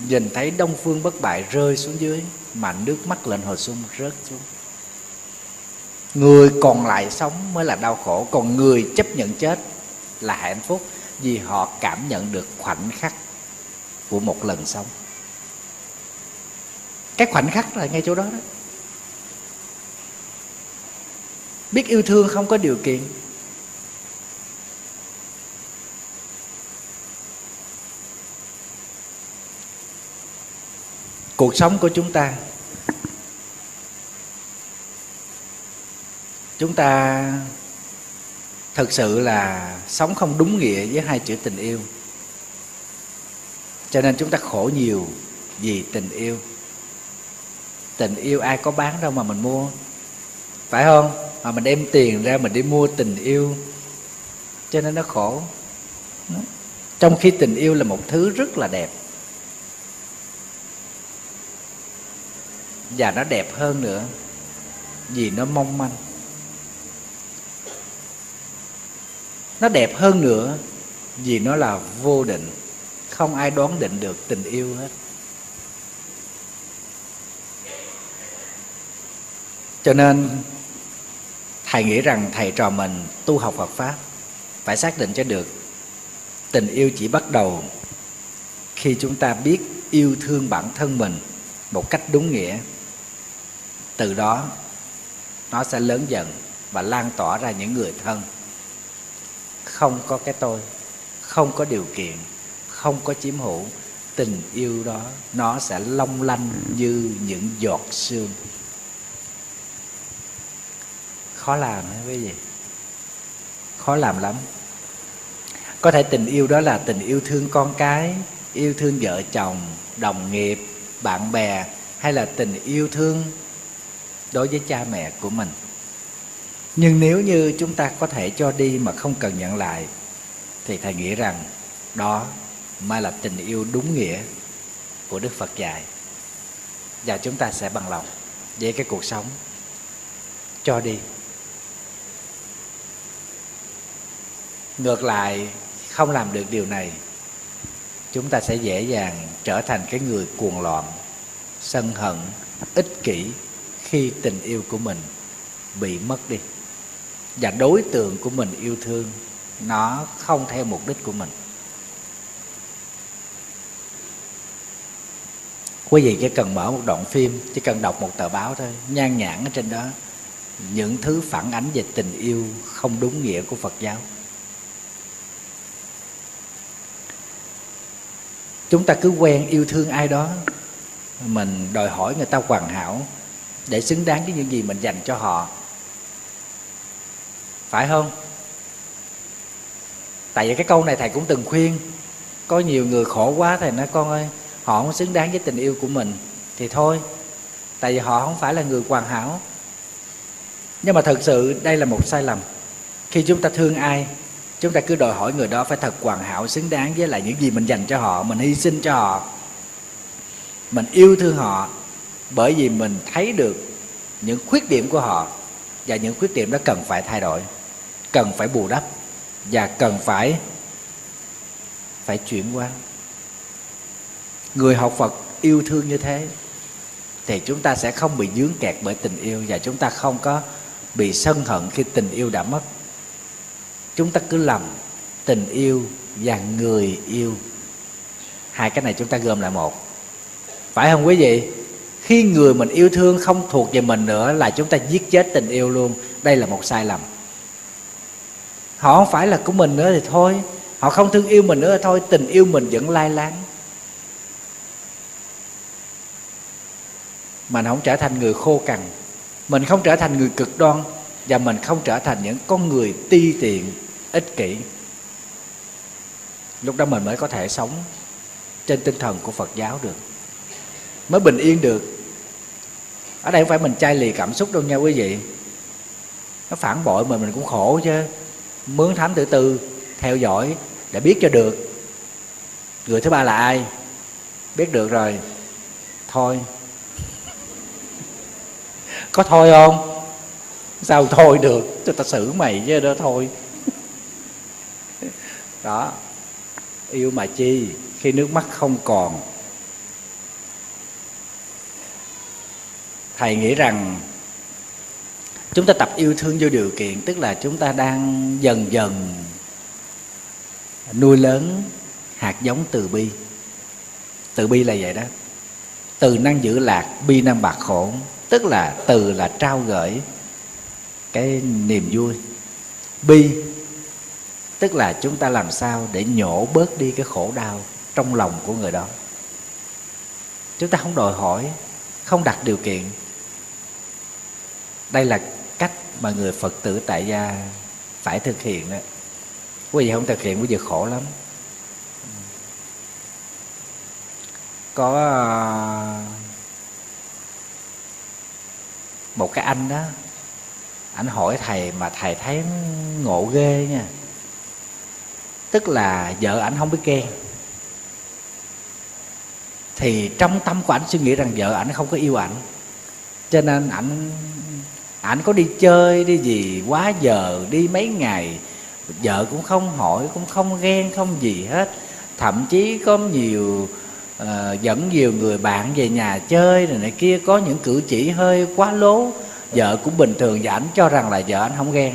nhìn thấy đông phương bất bại rơi xuống dưới, mà nước mắt lệnh hồi sung rớt xuống. Người còn lại sống mới là đau khổ, còn người chấp nhận chết là hạnh phúc, vì họ cảm nhận được khoảnh khắc của một lần sống. Cái khoảnh khắc là ngay chỗ đó đó. Biết yêu thương không có điều kiện cuộc sống của chúng ta. Chúng ta thực sự là sống không đúng nghĩa với hai chữ tình yêu. Cho nên chúng ta khổ nhiều vì tình yêu. Tình yêu ai có bán đâu mà mình mua. Phải không? Mà mình đem tiền ra mình đi mua tình yêu. Cho nên nó khổ. Trong khi tình yêu là một thứ rất là đẹp. Và nó đẹp hơn nữa vì nó mong manh. Nó đẹp hơn nữa vì nó là vô định, không ai đoán định được tình yêu hết. Cho nên, thầy nghĩ rằng thầy trò mình tu học phật pháp phải xác định cho được tình yêu chỉ bắt đầu khi chúng ta biết yêu thương bản thân mình một cách đúng nghĩa từ đó, nó sẽ lớn dần và lan tỏa ra những người thân. Không có cái tôi, không có điều kiện, không có chiếm hữu, tình yêu đó, nó sẽ long lanh như những giọt sương. Khó làm hả quý vị? Khó làm lắm. Có thể tình yêu đó là tình yêu thương con cái, yêu thương vợ chồng, đồng nghiệp, bạn bè, hay là tình yêu thương đối với cha mẹ của mình. Nhưng nếu như chúng ta có thể cho đi mà không cần nhận lại, thì thầy nghĩ rằng đó mới là tình yêu đúng nghĩa của đức phật dạy. Và chúng ta sẽ bằng lòng với cái cuộc sống cho đi. Ngược lại, không làm được điều này, chúng ta sẽ dễ dàng trở thành cái người cuồng loạn, sân hận, ích kỷ khi tình yêu của mình bị mất đi. Và đối tượng của mình yêu thương, nó không theo mục đích của mình. Quý vị chỉ cần mở một đoạn phim, chỉ cần đọc một tờ báo thôi, nhan nhản ở trên đó, những thứ phản ánh về tình yêu không đúng nghĩa của phật giáo. Chúng ta cứ quen yêu thương ai đó, mình đòi hỏi người ta hoàn hảo để xứng đáng với những gì mình dành cho họ. Phải không? Tại vì cái câu này thầy cũng từng khuyên, có nhiều người khổ quá thầy nói, con ơi, họ không xứng đáng với tình yêu của mình. Thì thôi, tại vì họ không phải là người hoàn hảo. Nhưng mà thật sự đây là một sai lầm. Khi chúng ta thương ai, chúng ta cứ đòi hỏi người đó phải thật hoàn hảo, xứng đáng với lại những gì mình dành cho họ, mình hy sinh cho họ, mình yêu thương họ bởi vì mình thấy được những khuyết điểm của họ và những khuyết điểm đó cần phải thay đổi, cần phải bù đắp và cần phải phải chuyển qua. Người học phật yêu thương như thế thì chúng ta sẽ không bị dướng kẹt bởi tình yêu và chúng ta không có bị sân hận khi tình yêu đã mất. Chúng ta cứ lầm tình yêu và người yêu. Hai cái này chúng ta gom lại một. Phải không quý vị? Khi người mình yêu thương không thuộc về mình nữa là chúng ta giết chết tình yêu luôn. Đây là một sai lầm. Họ không phải là của mình nữa thì thôi. Họ không thương yêu mình nữa thì thôi. Tình yêu mình vẫn lai láng. Mình không trở thành người khô cằn. Mình không trở thành người cực đoan. Và mình không trở thành những con người ti tiện, ích kỷ. Lúc đó mình mới có thể sống trên tinh thần của phật giáo được mới bình yên được. Ở đây không phải mình chai lì cảm xúc đâu nha quý vị. Nó phản bội mình mình cũng khổ chứ. Mướn thám tử tư, theo dõi để biết cho được. Người thứ ba là ai? Biết được rồi. Thôi. Có thôi không? Sao thôi được? Cho ta xử mày chứ đó thôi. Đó. Yêu mà chi khi nước mắt không còn. Thầy nghĩ rằng chúng ta tập yêu thương vô điều kiện, tức là chúng ta đang dần dần nuôi lớn hạt giống từ bi. Từ bi là vậy đó. Từ năng giữ lạc, bi năng bạc khổ tức là từ là trao gửi cái niềm vui. Bi, tức là chúng ta làm sao để nhổ bớt đi cái khổ đau trong lòng của người đó. Chúng ta không đòi hỏi, không đặt điều kiện đây là cách mà người phật tử tại gia phải thực hiện đó. Quý vị không thực hiện quý vị khổ lắm. Có à, một cái anh đó anh hỏi thầy mà thầy thấy ngộ ghê nha. Tức là vợ ảnh không biết ghen. Thì trong tâm của ảnh suy nghĩ rằng vợ ảnh không có yêu ảnh, cho nên ảnh ảnh có đi chơi đi gì quá giờ đi mấy ngày. Vợ cũng không hỏi cũng không ghen không gì hết. Thậm chí có nhiều uh, dẫn nhiều người bạn về nhà chơi rồi này kia có những cử chỉ hơi quá lố. Vợ cũng bình thường và ảnh cho rằng là vợ anh không ghen.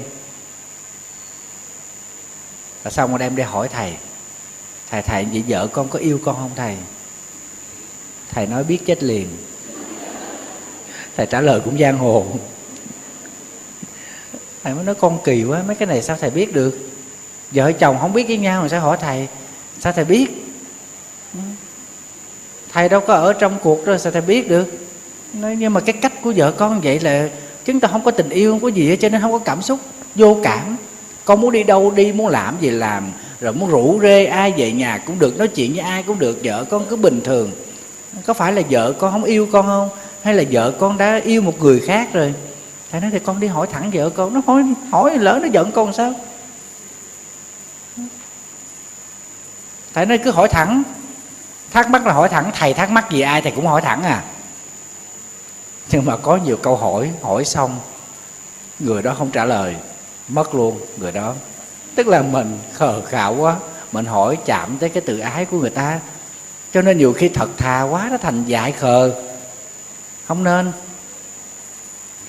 Và xong rồi đem đi hỏi thầy. Thầy thầy vậy vợ con có yêu con không thầy? Thầy nói biết chết liền. Thầy trả lời cũng giang hồ thầy mới nói, con kỳ quá, mấy cái này sao thầy biết được? Vợ chồng không biết với nhau mà sao hỏi thầy, sao thầy biết? Ừ. Thầy đâu có ở trong cuộc rồi, sao thầy biết được? Nói, nhưng mà cái cách của vợ con vậy là chúng ta không có tình yêu không có gì hết, cho nên không có cảm xúc, vô cảm. Con muốn đi đâu đi, muốn làm gì làm, rồi muốn rủ rê ai về nhà cũng được, nói chuyện với ai cũng được, vợ con cứ bình thường. Có phải là vợ con không yêu con không? Hay là vợ con đã yêu một người khác rồi? Thầy nói thì con đi hỏi thẳng vợ con, nó hỏi hỏi lỡ nó giận con sao? Thầy nói cứ hỏi thẳng. Thắc mắc là hỏi thẳng, thầy thắc mắc gì ai thầy cũng hỏi thẳng à. Nhưng mà có nhiều câu hỏi hỏi xong, người đó không trả lời, mất luôn người đó. Tức là mình khờ khạo quá, mình hỏi chạm tới cái tự ái của người ta. Cho nên nhiều khi thật thà quá, nó thành dại khờ. Không nên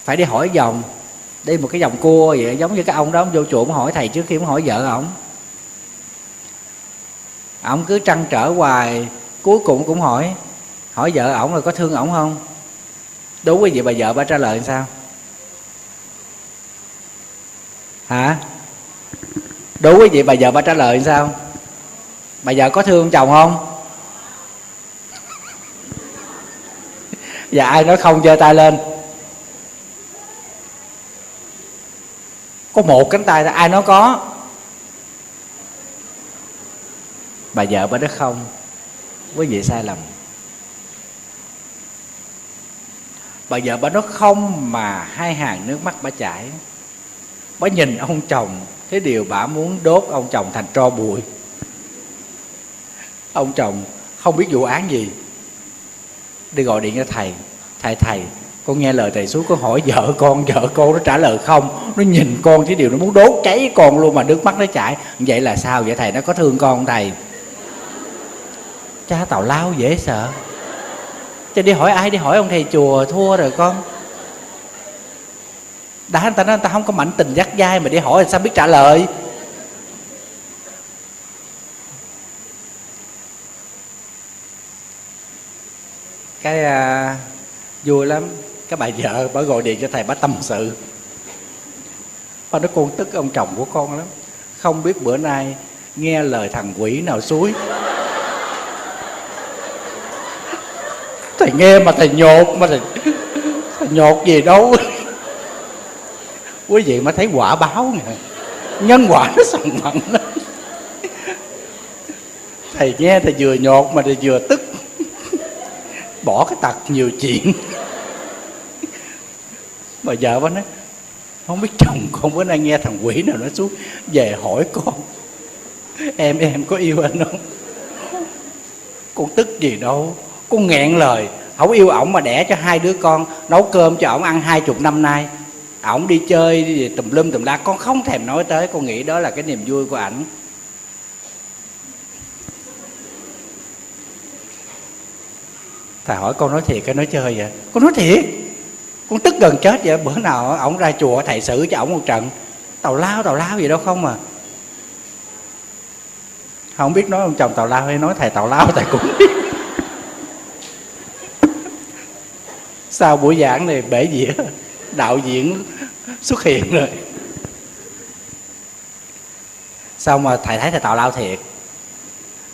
phải đi hỏi vòng đi một cái vòng cua vậy, giống như cái ông đó, ông vô chùa ông hỏi thầy trước khi ông hỏi vợ ông. Ông cứ trăn trở hoài, cuối cùng cũng hỏi hỏi vợ ổng là có thương ổng không? Đúng quý vị bà vợ bà trả lời sao? Hả? Đúng quý vị bà vợ bà trả lời sao? Bà vợ có thương chồng không? Và ai nói không giơ tay lên. Có một cánh tay ai nó có? Bà vợ bà đó không. Quý vị sai lầm. Bà vợ bà nó không mà hai hàng nước mắt bà chảy. Bà nhìn ông chồng, cái điều bà muốn đốt ông chồng thành tro bụi. Ông chồng không biết vụ án gì. Đi gọi điện cho thầy. Thầy thầy con nghe lời thầy xuống con hỏi vợ con vợ con nó trả lời không? Nó nhìn con cái điều nó muốn đốt cháy con luôn mà nước mắt nó chảy. Vậy là sao? Vậy thầy nó có thương con không thầy? Cha tào lao dễ sợ. Cho đi hỏi ai? Đi hỏi ông thầy chùa thua rồi con. Đã người ta nói người ta không có mảnh tình dắt dai mà đi hỏi sao biết trả lời? Cái uh, vui lắm. Cái bà vợ bà gọi điện cho thầy bà tâm sự. Bà nói con tức ông chồng của con lắm. Không biết bữa nay nghe lời thằng quỷ nào suối thầy nghe mà thầy nhột mà thầy, thầy nhột gì đâu. Quý vị mới thấy quả báo nè nhân quả nó sòng mặn lắm. Thầy nghe thầy vừa nhột mà thầy vừa tức bỏ cái tật nhiều chuyện. Bà vợ bà nói, không biết chồng con bữa nay nghe thằng quỷ nào nó xuống, về hỏi con, em em có yêu anh không? Con tức gì đâu, con nghẹn lời, không yêu ổng mà đẻ cho hai đứa con, nấu cơm cho ổng ăn hai chục năm nay. Ổng đi chơi đi tùm lum tùm la, con không thèm nói tới, con nghĩ đó là cái niềm vui của ảnh. Thầy hỏi, con nói thiệt cái nói chơi vậy? Con nói thiệt. Con tức gần chết vậy, bữa nào ổng ra chùa thầy xử cho ổng một trận. Tàu lao tàu lao gì đâu không mà không biết nói ông chồng tàu lao hay nói thầy tàu lao, thầy cũng biết. Sau buổi giảng này bể dĩa, đạo diễn xuất hiện rồi. Sau mà thầy thấy thầy tào lao thiệt?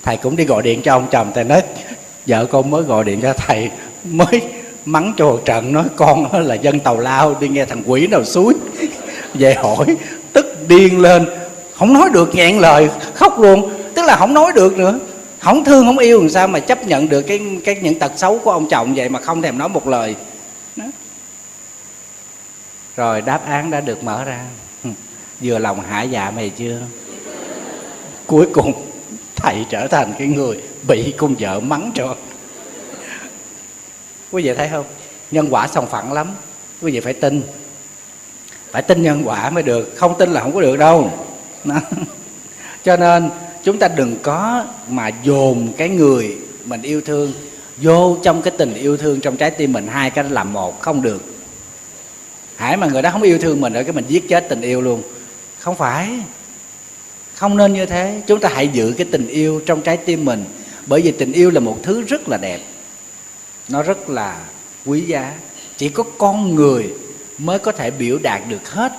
Thầy cũng đi gọi điện cho ông chồng, thầy nói vợ con mới gọi điện cho thầy, mới mắng cho một trận, nói con là dân tàu lao, đi nghe thằng quỷ nào suối về hỏi, tức điên lên, không nói được, nghẹn lời, khóc luôn. Tức là không nói được nữa. Không thương, không yêu, làm sao mà chấp nhận được cái cái những tật xấu của ông chồng vậy mà không thèm nói một lời. Đó. rồi đáp án đã được mở ra. Vừa lòng hả dạ mày chưa? Cuối cùng thầy trở thành cái người bị con vợ mắng cho. Quý vị thấy không? Nhân quả sòng phẳng lắm. Quý vị phải tin. Phải tin nhân quả mới được. Không tin là không có được đâu. Cho nên, chúng ta đừng có mà dồn cái người mình yêu thương vô trong cái tình yêu thương trong trái tim mình hai cái làm một. Không được. Hãy mà người đó không yêu thương mình rồi cái mình giết chết tình yêu luôn. Không phải. Không nên như thế. Chúng ta hãy giữ cái tình yêu trong trái tim mình bởi vì tình yêu là một thứ rất là đẹp. Nó rất là quý giá. Chỉ có con người mới có thể biểu đạt được hết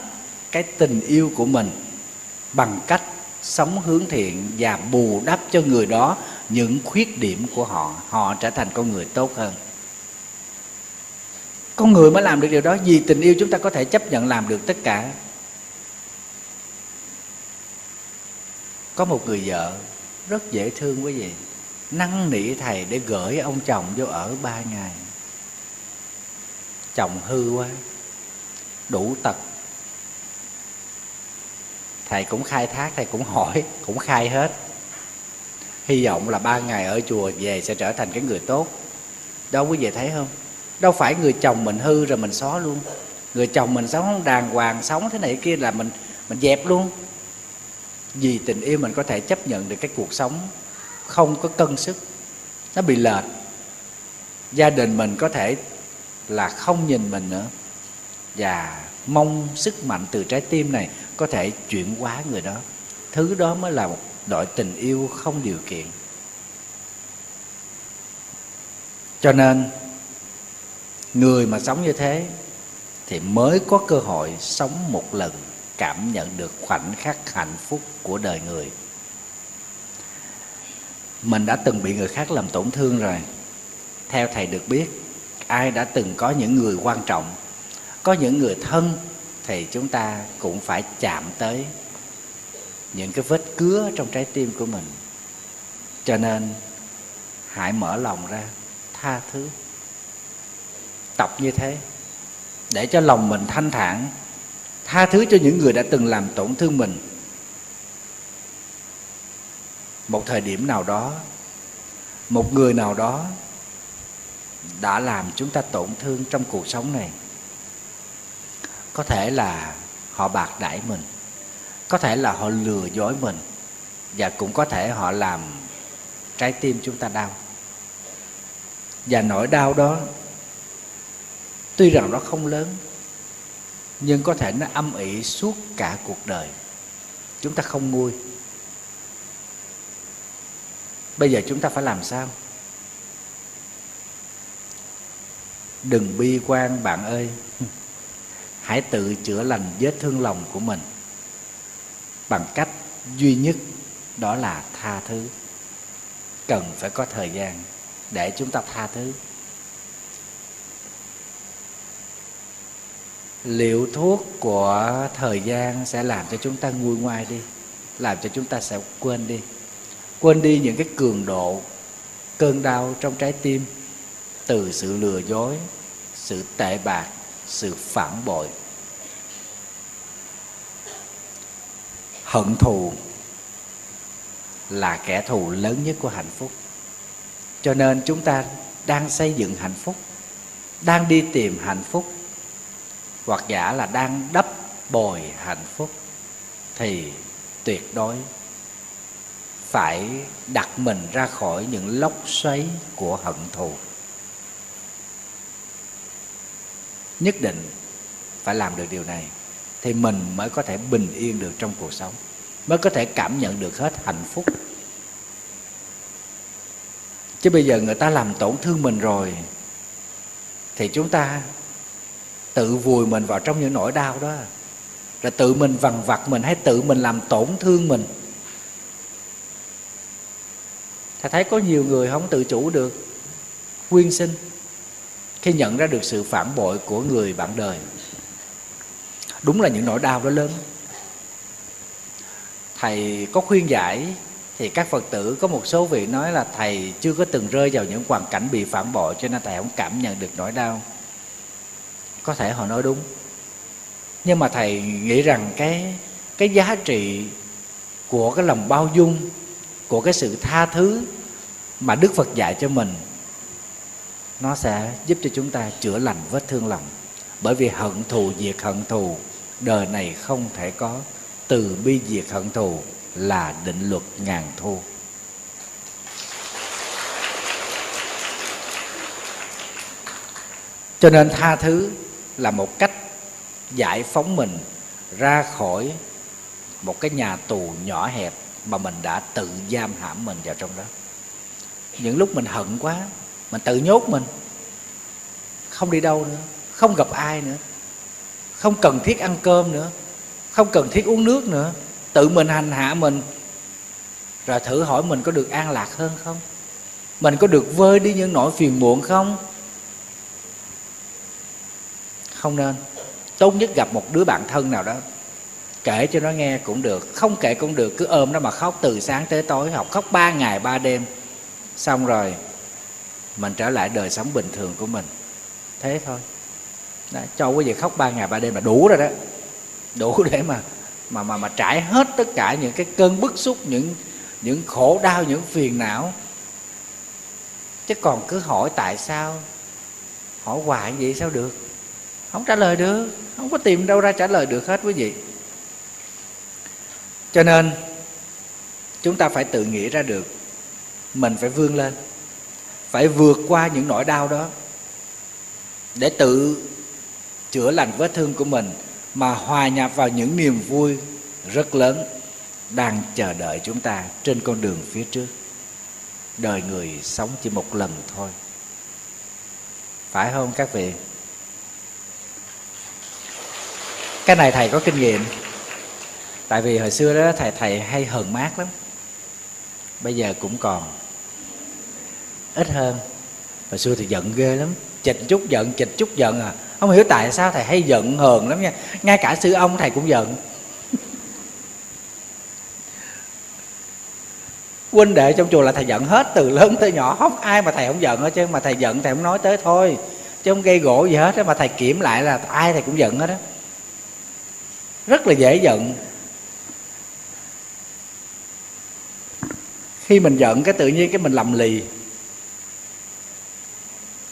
cái tình yêu của mình bằng cách sống hướng thiện và bù đắp cho người đó những khuyết điểm của họ. Họ trở thành con người tốt hơn. Con người mới làm được điều đó. Vì tình yêu chúng ta có thể chấp nhận làm được tất cả. Có một người vợ rất dễ thương quý vị năn nỉ thầy để gửi ông chồng vô ở ba ngày. Chồng hư quá, đủ tật. Thầy cũng khai thác, thầy cũng hỏi, cũng khai hết. Hy vọng là ba ngày ở chùa về sẽ trở thành cái người tốt. Đâu quý vị thấy không? Đâu phải người chồng mình hư rồi mình xóa luôn. Người chồng mình sống không đàng hoàng, sống thế này kia là mình mình dẹp luôn. Vì tình yêu mình có thể chấp nhận được cái cuộc sống không có cân sức. Nó bị lệch. Gia đình mình có thể là không nhìn mình nữa. Và mong sức mạnh từ trái tim này có thể chuyển hóa người đó. Thứ đó mới là một đội tình yêu không điều kiện. Cho nên, người mà sống như thế thì mới có cơ hội sống một lần cảm nhận được khoảnh khắc hạnh phúc của đời người mình đã từng bị người khác làm tổn thương rồi. Theo thầy được biết, ai đã từng có những người quan trọng, có những người thân thì chúng ta cũng phải chạm tới những cái vết cứa trong trái tim của mình. Cho nên, hãy mở lòng ra, tha thứ. Tập như thế, để cho lòng mình thanh thản, tha thứ cho những người đã từng làm tổn thương mình một thời điểm nào đó, một người nào đó đã làm chúng ta tổn thương trong cuộc sống này. Có thể là họ bạc đãi mình, có thể là họ lừa dối mình, và cũng có thể họ làm trái tim chúng ta đau. Và nỗi đau đó tuy rằng nó không lớn, nhưng có thể nó âm ỉ suốt cả cuộc đời. Chúng ta không nguôi bây giờ chúng ta phải làm sao? Đừng bi quan bạn ơi. Hãy tự chữa lành vết thương lòng của mình bằng cách duy nhất đó là tha thứ. Cần phải có thời gian để chúng ta tha thứ. Liệu thuốc của thời gian sẽ làm cho chúng ta nguôi ngoai đi, làm cho chúng ta sẽ quên đi quên đi những cái cường độ, cơn đau trong trái tim. Từ sự lừa dối, sự tệ bạc, sự phản bội. Hận thù là kẻ thù lớn nhất của hạnh phúc. Cho nên chúng ta đang xây dựng hạnh phúc, đang đi tìm hạnh phúc, hoặc giả là đang đắp bồi hạnh phúc, thì tuyệt đối phải đặt mình ra khỏi những lốc xoáy của hận thù. Nhất định phải làm được điều này thì mình mới có thể bình yên được trong cuộc sống, mới có thể cảm nhận được hết hạnh phúc. Chứ bây giờ người ta làm tổn thương mình rồi thì chúng ta tự vùi mình vào trong những nỗi đau đó, rồi tự mình vằn vặt mình hay tự mình làm tổn thương mình thầy thấy có nhiều người không tự chủ được quyên sinh khi nhận ra được sự phản bội của người bạn đời. Đúng là những nỗi đau đó lớn. Thầy có khuyên giải thì các phật tử có một số vị nói là thầy chưa có từng rơi vào những hoàn cảnh bị phản bội cho nên thầy không cảm nhận được nỗi đau. Có thể họ nói đúng. Nhưng mà thầy nghĩ rằng cái cái giá trị của cái lòng bao dung, của cái sự tha thứ mà đức phật dạy cho mình, nó sẽ giúp cho chúng ta chữa lành vết thương lòng. Bởi vì hận thù diệt hận thù, đời này không thể có. Từ bi diệt hận thù là định luật ngàn thu. Cho nên tha thứ là một cách giải phóng mình ra khỏi một cái nhà tù nhỏ hẹp mà mình đã tự giam hãm mình vào trong đó những lúc mình hận quá, mình tự nhốt mình. Không đi đâu nữa, không gặp ai nữa. Không cần thiết ăn cơm nữa, không cần thiết uống nước nữa. Tự mình hành hạ mình, rồi thử hỏi mình có được an lạc hơn không? Mình có được vơi đi những nỗi phiền muộn không? Không nên. Tốt nhất gặp một đứa bạn thân nào đó, kể cho nó nghe cũng được, không kể cũng được, cứ ôm nó mà khóc từ sáng tới tối, học khóc ba ngày ba đêm xong rồi mình trở lại đời sống bình thường của mình. Thế thôi. Đó, cho quý vị khóc ba ngày ba đêm là đủ rồi đó. Đủ để mà mà mà mà trải hết tất cả những cái cơn bức xúc những những khổ đau những phiền não. Chứ còn cứ hỏi tại sao? Hỏi hoài vậy sao được? Không trả lời được. Không có tìm đâu ra trả lời được hết quý vị. Cho nên chúng ta phải tự nghĩ ra được mình phải vươn lên, phải vượt qua những nỗi đau đó để tự chữa lành vết thương của mình mà hòa nhập vào những niềm vui rất lớn đang chờ đợi chúng ta trên con đường phía trước. Đời người sống chỉ một lần thôi. Phải không các vị? Cái này thầy có kinh nghiệm. Tại vì hồi xưa đó thầy thầy hay hờn mát lắm. Bây giờ cũng còn ít hơn. Hồi xưa thì giận ghê lắm. Chịch chút giận chịch chút giận à. Không hiểu tại sao thầy hay giận hờn lắm nha. Ngay cả sư ông thầy cũng giận. Huynh đệ trong chùa là thầy giận hết, từ lớn tới nhỏ. Không ai mà thầy không giận hết chứ. Mà thầy giận thầy không nói tới thôi. Chứ không gây gỗ gì hết á, mà thầy kiểm lại là ai thầy cũng giận hết á. Rất là dễ giận. Khi mình giận cái tự nhiên cái mình lầm lì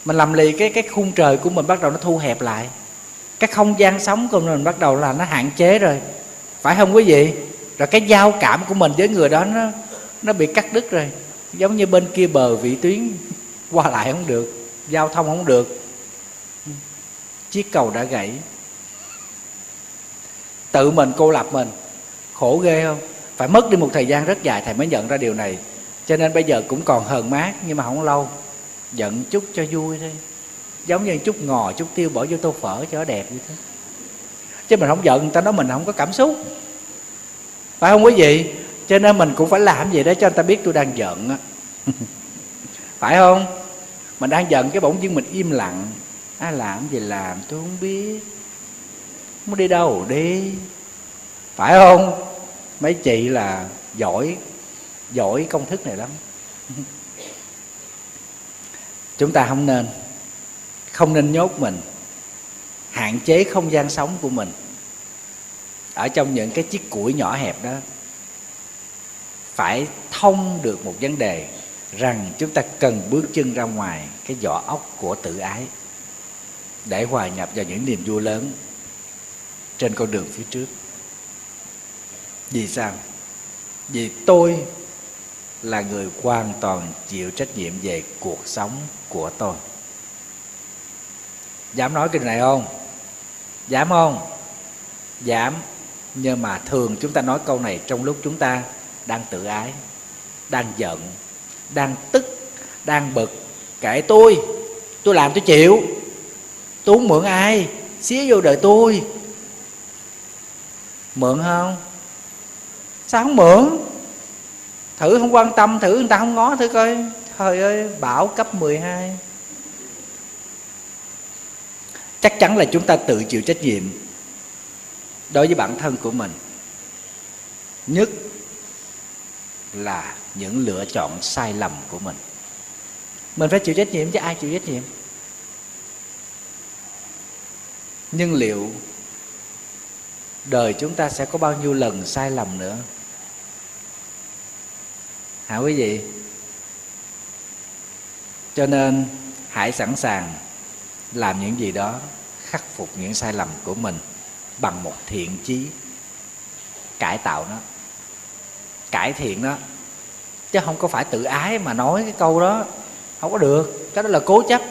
mình làm lì cái cái khung trời của mình bắt đầu nó thu hẹp lại. Cái không gian sống của mình bắt đầu là nó hạn chế rồi. Phải không quý vị? Rồi cái giao cảm của mình với người đó nó nó bị cắt đứt rồi. Giống như bên kia bờ vị tuyến qua lại không được, giao thông không được. Chiếc cầu đã gãy. Tự mình cô lập mình. Khổ ghê không? Phải mất đi một thời gian rất dài thầy mới nhận ra điều này. Cho nên bây giờ cũng còn hờn mát, nhưng mà không lâu giận chút cho vui thôi. Giống như chút ngò, chút tiêu bỏ vô tô phở cho nó đẹp như thế. Chứ mình không giận người ta nói mình không có cảm xúc. Phải không quý vị? Cho nên mình cũng phải làm gì để cho người ta biết tôi đang giận á. Phải không? Mình đang giận cái bỗng dưng mình im lặng. Ai làm gì làm, tôi không biết. Muốn đi đâu đi. Phải không? Mấy chị là giỏi giỏi công thức này lắm. chúng ta không nên không nên nhốt mình, hạn chế không gian sống của mình ở trong những cái chiếc củi nhỏ hẹp đó. Phải thông được một vấn đề rằng chúng ta cần bước chân ra ngoài cái vỏ ốc của tự ái để hòa nhập vào những niềm vui lớn trên con đường phía trước. Vì sao? Vì tôi là người hoàn toàn chịu trách nhiệm về cuộc sống của tôi. Dám nói cái này không? Dám không? Dám. Nhưng mà thường chúng ta nói câu này trong lúc chúng ta đang tự ái, đang giận, đang tức, đang bực. Kệ tôi tôi làm tôi chịu. Tôi không mượn ai, xía vô đời tôi. Mượn không? Sao không mượn? Thử không quan tâm, thử người ta không ngó thử coi. Trời ơi bão cấp 12 chắc chắn là chúng ta tự chịu trách nhiệm đối với bản thân của mình. Nhất là những lựa chọn sai lầm của mình. Mình phải chịu trách nhiệm chứ ai chịu trách nhiệm? Nhưng liệu đời chúng ta sẽ có bao nhiêu lần sai lầm nữa? Hả quý vị? Cho nên hãy sẵn sàng làm những gì đó, khắc phục những sai lầm của mình bằng một thiện chí. Cải tạo nó. Cải thiện nó. Chứ không có phải tự ái mà nói cái câu đó. Không có được. Cái đó là cố chấp.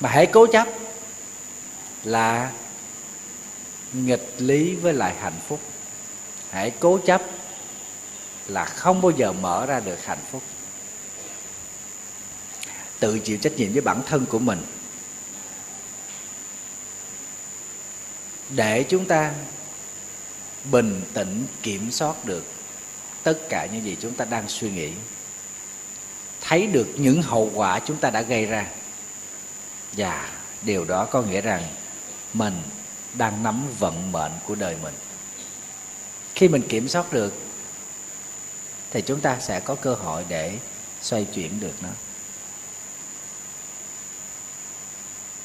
Mà hãy cố chấp là nghịch lý với lại hạnh phúc. Hãy cố chấp là không bao giờ mở ra được hạnh phúc. Tự chịu trách nhiệm với bản thân của mình. Để chúng ta bình tĩnh kiểm soát được tất cả những gì chúng ta đang suy nghĩ. Thấy được những hậu quả chúng ta đã gây ra. Và điều đó có nghĩa rằng mình đang nắm vận mệnh của đời mình. Khi mình kiểm soát được thì chúng ta sẽ có cơ hội để xoay chuyển được nó.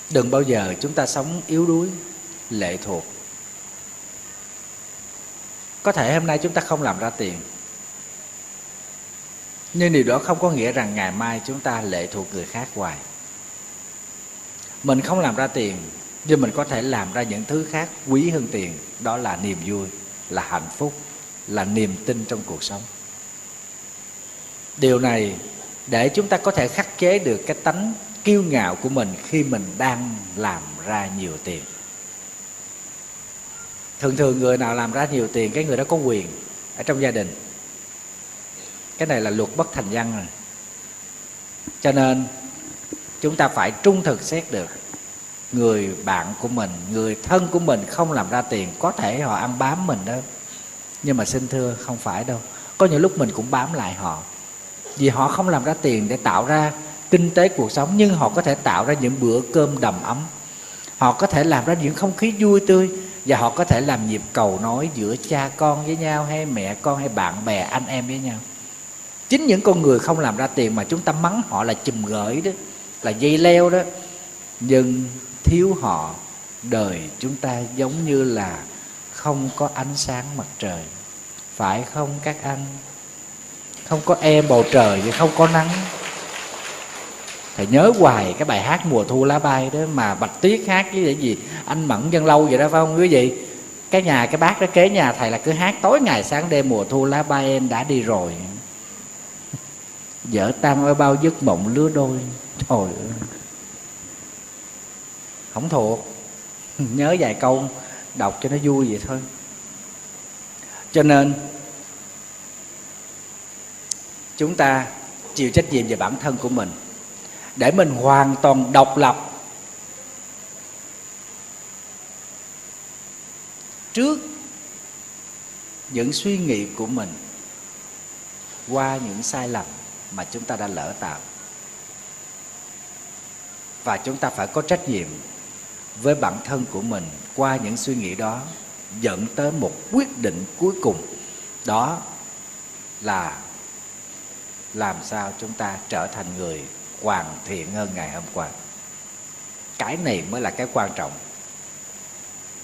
Đừng bao giờ chúng ta sống yếu đuối, lệ thuộc. Có thể hôm nay chúng ta không làm ra tiền, nhưng điều đó không có nghĩa rằng ngày mai chúng ta lệ thuộc người khác hoài. Mình không làm ra tiền, nhưng mình có thể làm ra những thứ khác quý hơn tiền, đó là niềm vui, là hạnh phúc, là niềm tin trong cuộc sống điều này để chúng ta có thể khắc chế được cái tánh kiêu ngạo của mình khi mình đang làm ra nhiều tiền. Thường thường người nào làm ra nhiều tiền, cái người đó có quyền ở trong gia đình. Cái này là luật bất thành văn rồi. Cho nên, chúng ta phải trung thực xét được, người bạn của mình, người thân của mình không làm ra tiền, có thể họ ăn bám mình đó. Nhưng mà xin thưa, không phải đâu. Có những lúc mình cũng bám lại họ vì họ không làm ra tiền để tạo ra kinh tế cuộc sống, nhưng họ có thể tạo ra những bữa cơm đầm ấm. Họ có thể làm ra những không khí vui tươi và họ có thể làm nhịp cầu nối giữa cha con với nhau, hay mẹ con, hay bạn bè, anh em với nhau. Chính những con người không làm ra tiền mà chúng ta mắng họ là chùm gởi đó, là dây leo đó. Nhưng thiếu họ, đời chúng ta giống như là không có ánh sáng mặt trời. Phải không các anh? Không có em bầu trời và không có nắng. Thầy nhớ hoài cái bài hát mùa thu lá bay đó mà bạch tuyết hát với cái gì? Anh mẫn dân lâu vậy đó, phải không quý vị? Cái nhà, cái bác đó kế nhà thầy là cứ hát tối ngày sáng đêm mùa thu lá bay, em đã đi rồi. Vợ tan ơi, bao giấc mộng lứa đôi. Trời ơi. Không thuộc. Nhớ vài câu đọc cho nó vui vậy thôi. Cho nên chúng ta chịu trách nhiệm về bản thân của mình, để mình hoàn toàn độc lập. Trước những suy nghĩ của mình, qua những sai lầm mà chúng ta đã lỡ tạo và chúng ta phải có trách nhiệm với bản thân của mình qua những suy nghĩ đó, dẫn tới một quyết định cuối cùng, đó là làm sao chúng ta trở thành người hoàn thiện hơn ngày hôm qua? Cái này mới là cái quan trọng.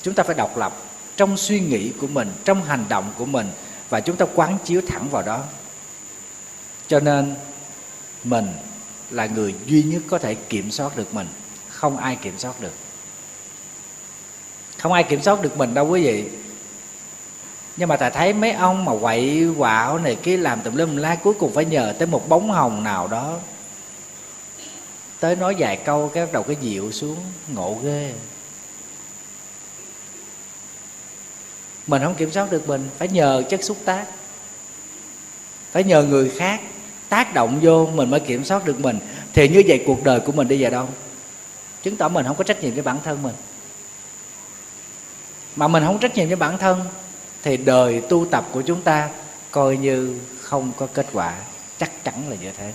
Chúng ta phải độc lập trong suy nghĩ của mình, trong hành động của mình và chúng ta quán chiếu thẳng vào đó. Cho nên, mình là người duy nhất có thể kiểm soát được mình. Không ai kiểm soát được. Không ai kiểm soát được mình đâu quý vị nhưng mà thầy thấy mấy ông mà quậy quạo này cái làm tùm lum la cuối cùng phải nhờ tới một bóng hồng nào đó. Tới nói vài câu cái bắt đầu cái dịu xuống, ngộ ghê. Mình không kiểm soát được mình, phải nhờ chất xúc tác. Phải nhờ người khác tác động vô mình mới kiểm soát được mình. Thì như vậy cuộc đời của mình đi về đâu? Chứng tỏ mình không có trách nhiệm với bản thân mình. Mà mình không trách nhiệm với bản thân thì đời tu tập của chúng ta coi như không có kết quả. Chắc chắn là như thế.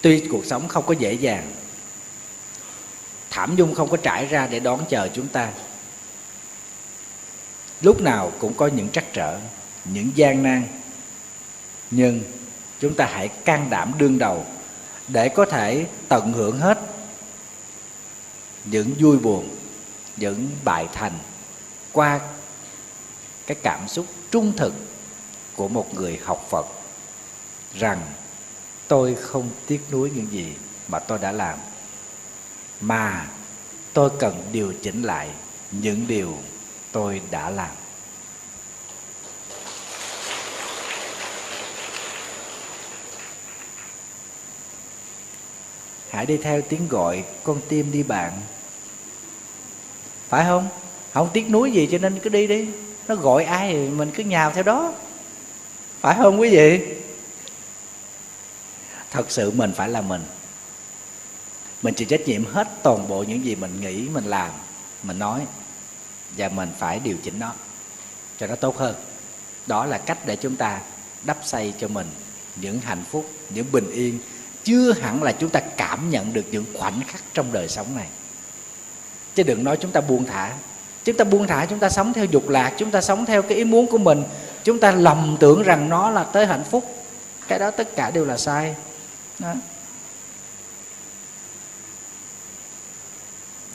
Tuy cuộc sống không có dễ dàng, thảm dung không có trải ra để đón chờ chúng ta. Lúc nào cũng có những trắc trở, những gian nan. Nhưng chúng ta hãy can đảm đương đầu để có thể tận hưởng hết những vui buồn, những bại thành qua cái cảm xúc trung thực của một người học phật rằng tôi không tiếc nuối những gì mà tôi đã làm, mà tôi cần điều chỉnh lại những điều tôi đã làm. Hãy đi theo tiếng gọi con tim đi bạn. Phải không? Không tiếc nuối gì cho nên cứ đi đi nó gọi ai thì mình cứ nhào theo đó. Phải không quý vị? Thật sự mình phải là mình. Mình chịu trách nhiệm hết toàn bộ những gì mình nghĩ, mình làm, mình nói. Và mình phải điều chỉnh nó cho nó tốt hơn. Đó là cách để chúng ta đắp xây cho mình những hạnh phúc, những bình yên, chưa hẳn là chúng ta cảm nhận được những khoảnh khắc trong đời sống này. Chứ đừng nói chúng ta buông thả chúng ta buông thả, chúng ta sống theo dục lạc, chúng ta sống theo cái ý muốn của mình. Chúng ta lầm tưởng rằng nó là tới hạnh phúc. Cái đó tất cả đều là sai. Đó.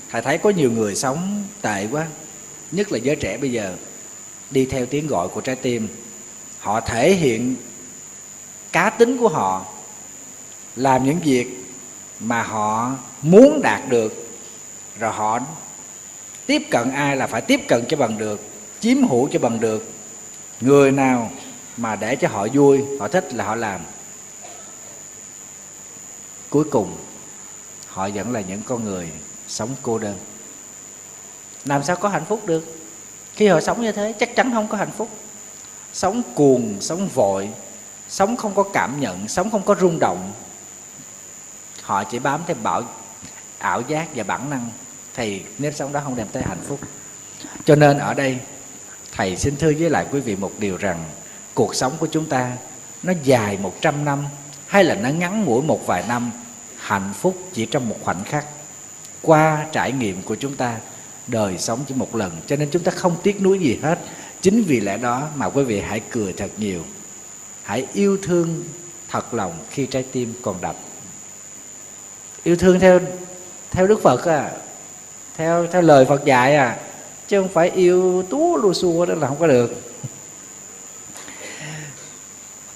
thầy thấy có nhiều người sống tệ quá, nhất là giới trẻ bây giờ, đi theo tiếng gọi của trái tim. Họ thể hiện cá tính của họ, làm những việc mà họ muốn đạt được, rồi họ tiếp cận ai là phải tiếp cận cho bằng được, chiếm hữu cho bằng được. Người nào mà để cho họ vui, họ thích là họ làm. Cuối cùng, họ vẫn là những con người sống cô đơn. Làm sao có hạnh phúc được? Khi họ sống như thế, chắc chắn không có hạnh phúc. Sống cuồng, sống vội, sống không có cảm nhận, sống không có rung động. Họ chỉ bám theo bảo, ảo giác và bản năng thì nếp sống đó không đem tới hạnh phúc. Cho nên ở đây, thầy xin thưa với lại quý vị một điều rằng, cuộc sống của chúng ta nó dài một trăm năm, hay là nó ngắn ngủi một vài năm, hạnh phúc chỉ trong một khoảnh khắc. Qua trải nghiệm của chúng ta, đời sống chỉ một lần, cho nên chúng ta không tiếc nuối gì hết. Chính vì lẽ đó mà quý vị hãy cười thật nhiều, hãy yêu thương thật lòng khi trái tim còn đập. Yêu thương theo theo đức phật à theo theo lời phật dạy à chứ không phải yêu tú lua xua đó là không có được.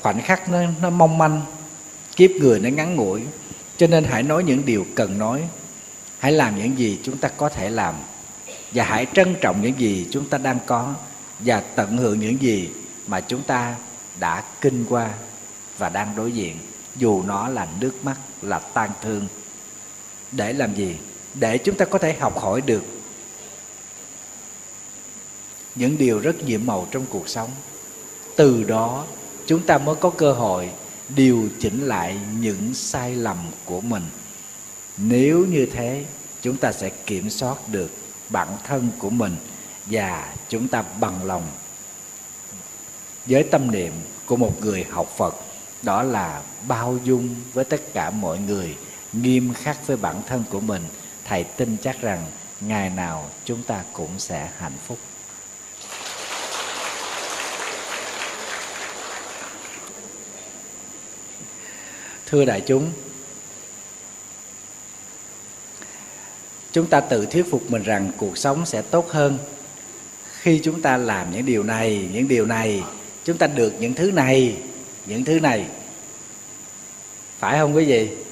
Khoảnh khắc nó, nó mong manh kiếp người nó ngắn ngủi cho nên hãy nói những điều cần nói. Hãy làm những gì chúng ta có thể làm và hãy trân trọng những gì chúng ta đang có và tận hưởng những gì mà chúng ta đã kinh qua và đang đối diện. Dù nó là nước mắt là tan thương để làm gì? Để chúng ta có thể học hỏi được những điều rất nhiệm màu trong cuộc sống. Từ đó, chúng ta mới có cơ hội điều chỉnh lại những sai lầm của mình. Nếu như thế, chúng ta sẽ kiểm soát được bản thân của mình và chúng ta bằng lòng với tâm niệm của một người học phật, đó là bao dung với tất cả mọi người, nghiêm khắc với bản thân của mình thầy tin chắc rằng ngày nào chúng ta cũng sẽ hạnh phúc. Thưa đại chúng chúng ta tự thuyết phục mình rằng cuộc sống sẽ tốt hơn. Khi chúng ta làm những điều này, những điều này, chúng ta được những thứ này, những thứ này. Phải không quý vị?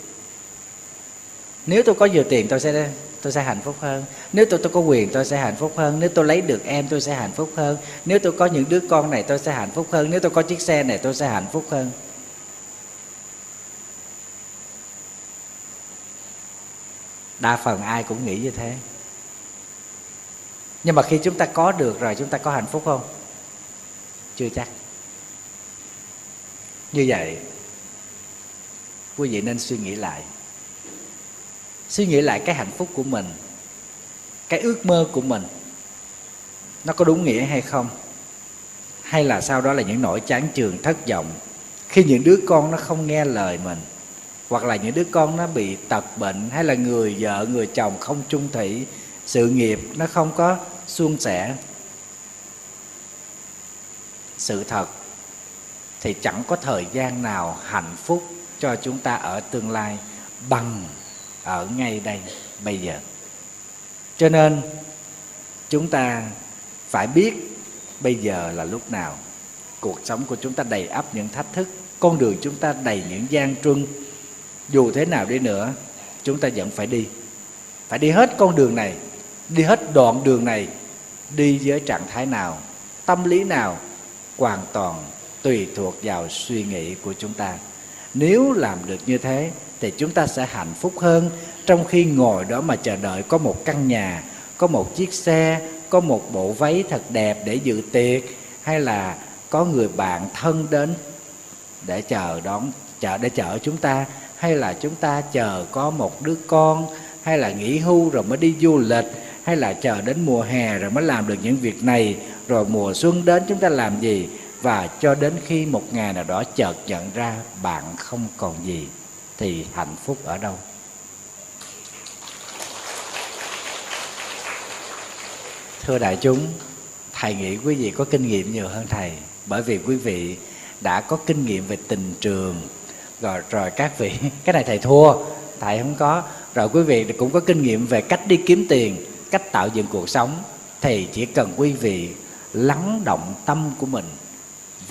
Nếu tôi có nhiều tiền, tôi sẽ tôi sẽ hạnh phúc hơn. Nếu tôi tôi có quyền, tôi sẽ hạnh phúc hơn. Nếu tôi lấy được em, tôi sẽ hạnh phúc hơn. Nếu tôi có những đứa con này, tôi sẽ hạnh phúc hơn. Nếu tôi có chiếc xe này, tôi sẽ hạnh phúc hơn. Đa phần ai cũng nghĩ như thế. Nhưng mà khi chúng ta có được rồi, chúng ta có hạnh phúc không? Chưa chắc. Như vậy, quý vị nên suy nghĩ lại suy nghĩ lại cái hạnh phúc của mình, cái ước mơ của mình, nó có đúng nghĩa hay không? Hay là sau đó là những nỗi chán trường thất vọng, khi những đứa con nó không nghe lời mình, hoặc là những đứa con nó bị tật bệnh, hay là người vợ, người chồng không trung thủy, sự nghiệp nó không có suôn sẻ, sự thật, thì chẳng có thời gian nào hạnh phúc cho chúng ta ở tương lai bằng ở ngay đây bây giờ. Cho nên, chúng ta phải biết bây giờ là lúc nào. Cuộc sống của chúng ta đầy ắp những thách thức, con đường chúng ta đầy những gian truân. Dù thế nào đi nữa, chúng ta vẫn phải đi. Phải đi hết con đường này, đi hết đoạn đường này, đi với trạng thái nào, tâm lý nào hoàn toàn tùy thuộc vào suy nghĩ của chúng ta nếu làm được như thế, thì chúng ta sẽ hạnh phúc hơn. Trong khi ngồi đó mà chờ đợi có một căn nhà, có một chiếc xe, có một bộ váy thật đẹp để dự tiệc, hay là có người bạn thân đến để chờ đón, chờ, để chở chúng ta, hay là chúng ta chờ có một đứa con, hay là nghỉ hưu rồi mới đi du lịch, hay là chờ đến mùa hè rồi mới làm được những việc này, rồi mùa xuân đến chúng ta làm gì và cho đến khi một ngày nào đó chợt nhận ra bạn không còn gì, thì hạnh phúc ở đâu? Thưa đại chúng, thầy nghĩ quý vị có kinh nghiệm nhiều hơn thầy, bởi vì quý vị đã có kinh nghiệm về tình trường. Rồi rồi các vị, cái này thầy thua, thầy không có. Rồi quý vị cũng có kinh nghiệm về cách đi kiếm tiền, cách tạo dựng cuộc sống, thì chỉ cần quý vị lắng động tâm của mình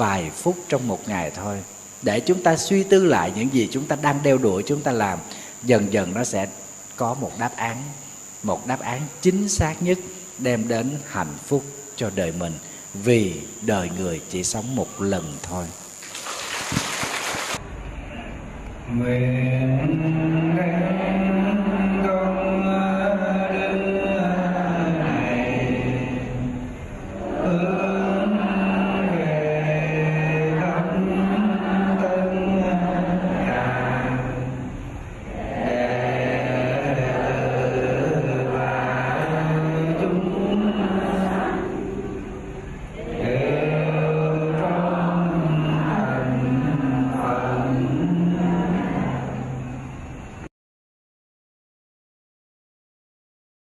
vài phút trong một ngày thôi. Để chúng ta suy tư lại những gì chúng ta đang đeo đuổi, chúng ta làm, dần dần nó sẽ có một đáp án. Một đáp án chính xác nhất đem đến hạnh phúc cho đời mình. Vì đời người chỉ sống một lần thôi. Nguyện